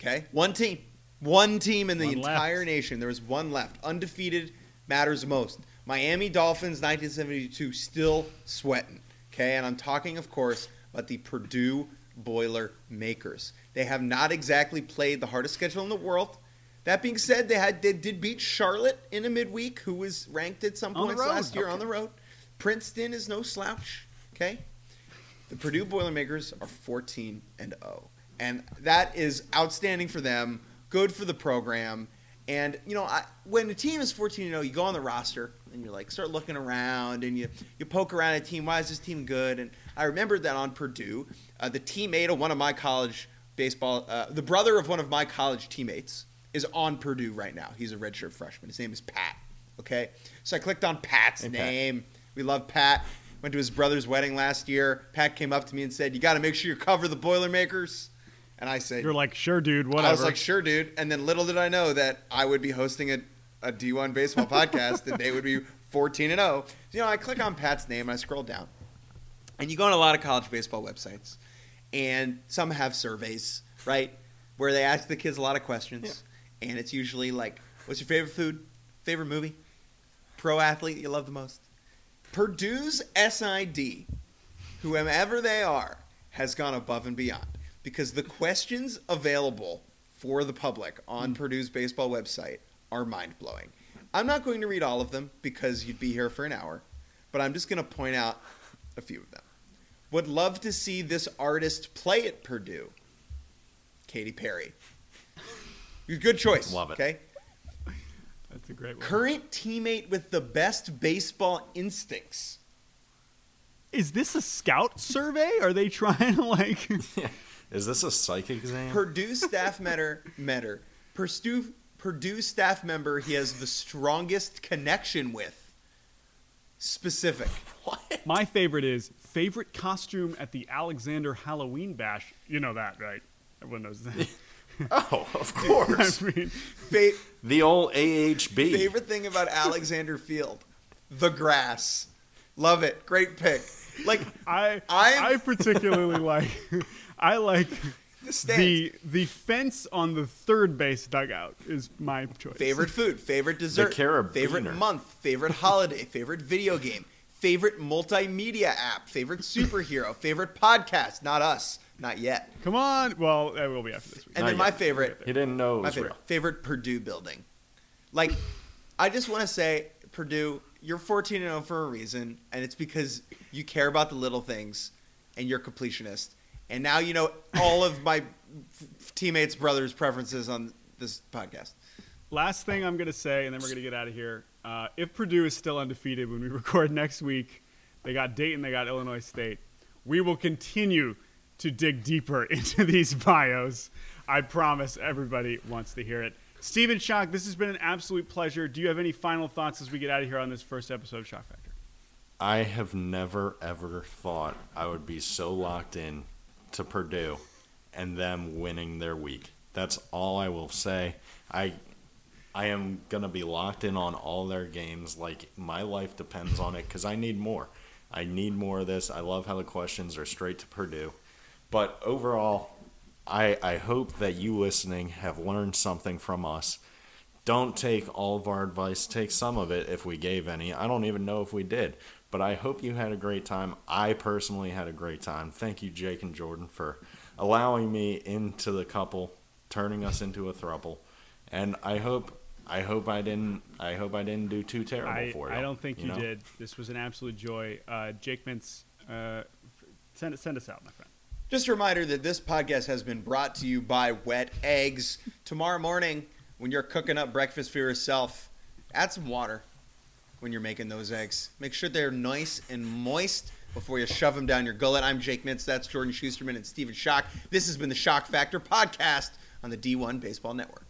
Okay, one team, one team in the One entire left. nation. There is one left, undefeated. Matters most. Miami Dolphins, 1972, still sweating. Okay, and I'm talking, of course, about the Purdue Boiler Makers. They have not exactly played the hardest schedule in the world. That being said, they had they did beat Charlotte in a midweek, who was ranked at some points last year okay. on the road. Princeton is no slouch. Okay, the Purdue Boilermakers are 14 and 0, and that is outstanding for them. Good for the program. And you know, I, when a team is 14 and 0, you go on the roster and you like start looking around and you you poke around a team. Why is this team good? And I remembered that on Purdue, uh, the teammate of one of my college baseball, uh, the brother of one of my college teammates, is on Purdue right now. He's a redshirt freshman. His name is Pat. Okay, so I clicked on Pat's Hey, Pat. name. We love Pat. Went to his brother's wedding last year. Pat came up to me and said, "You got to make sure you cover the Boilermakers." And I said, You're like, sure, dude. Whatever. I was like, "Sure, dude." And then little did I know that I would be hosting a, a D1 baseball podcast, and they would be 14 and 0. You know, I click on Pat's name, and I scroll down, and you go on a lot of college baseball websites, and some have surveys, right, where they ask the kids a lot of questions, and it's usually like, "What's your favorite food? Favorite movie? Pro athlete you love the most?" Purdue's SID, whomever they are, has gone above and beyond because the questions available for the public on hmm. Purdue's baseball website are mind blowing. I'm not going to read all of them because you'd be here for an hour, but I'm just going to point out a few of them. Would love to see this artist play at Purdue. Katy Perry. Good choice. Love it. Okay. That's a great one. Current teammate with the best baseball instincts. Is this a scout survey? Are they trying to like? Is this a psych exam? Purdue staff member, member Purdue, Purdue staff member he has the strongest connection with. Specific. what? My favorite is favorite costume at the Alexander Halloween Bash. You know that, right? Everyone knows that. Oh, of I course. mean, Fa- the old AHB. favorite thing about Alexander Field, the grass. Love it. Great pick. Like I I'm- I particularly like I like the the the fence on the third base dugout is my choice. favorite food, favorite dessert, carabiner. favorite month, favorite holiday, favorite video game, favorite multimedia app, favorite superhero, favorite podcast. Not us. Not yet. Come on. Well, that will be after this week. And Not then my yet. favorite, He didn't know it my was favorite, real. favorite Purdue building. Like, I just want to say, Purdue, you're 14 and 0 for a reason, and it's because you care about the little things, and you're completionist. And now you know all of my f- teammates' brothers' preferences on this podcast. Last thing I'm going to say, and then we're going to get out of here. Uh, if Purdue is still undefeated when we record next week, they got Dayton, they got Illinois State. We will continue to dig deeper into these bios. I promise everybody wants to hear it. Stephen Schoch, this has been an absolute pleasure. Do you have any final thoughts as we get out of here on this first episode of Schoch Factor? I have never ever thought I would be so locked in to Purdue and them winning their week. That's all I will say. I I am going to be locked in on all their games like my life depends on it cuz I need more. I need more of this. I love how the questions are straight to Purdue. But overall, I I hope that you listening have learned something from us. Don't take all of our advice. Take some of it if we gave any. I don't even know if we did. But I hope you had a great time. I personally had a great time. Thank you, Jake and Jordan, for allowing me into the couple, turning us into a throuple. And I hope I hope I didn't I hope I didn't do too terrible I, for you. I don't think you, know? did. This was an absolute joy. Uh, Jake Mintz, uh, send, send us out, my friend. Just a reminder that this podcast has been brought to you by Wet Eggs. Tomorrow morning, when you're cooking up breakfast for yourself, add some water when you're making those eggs. Make sure they're nice and moist before you shove them down your gullet. I'm Jake Mintz. That's Jordan Schusterman and Stephen Schoch. This has been the Schoch Factor podcast on the D1 Baseball Network.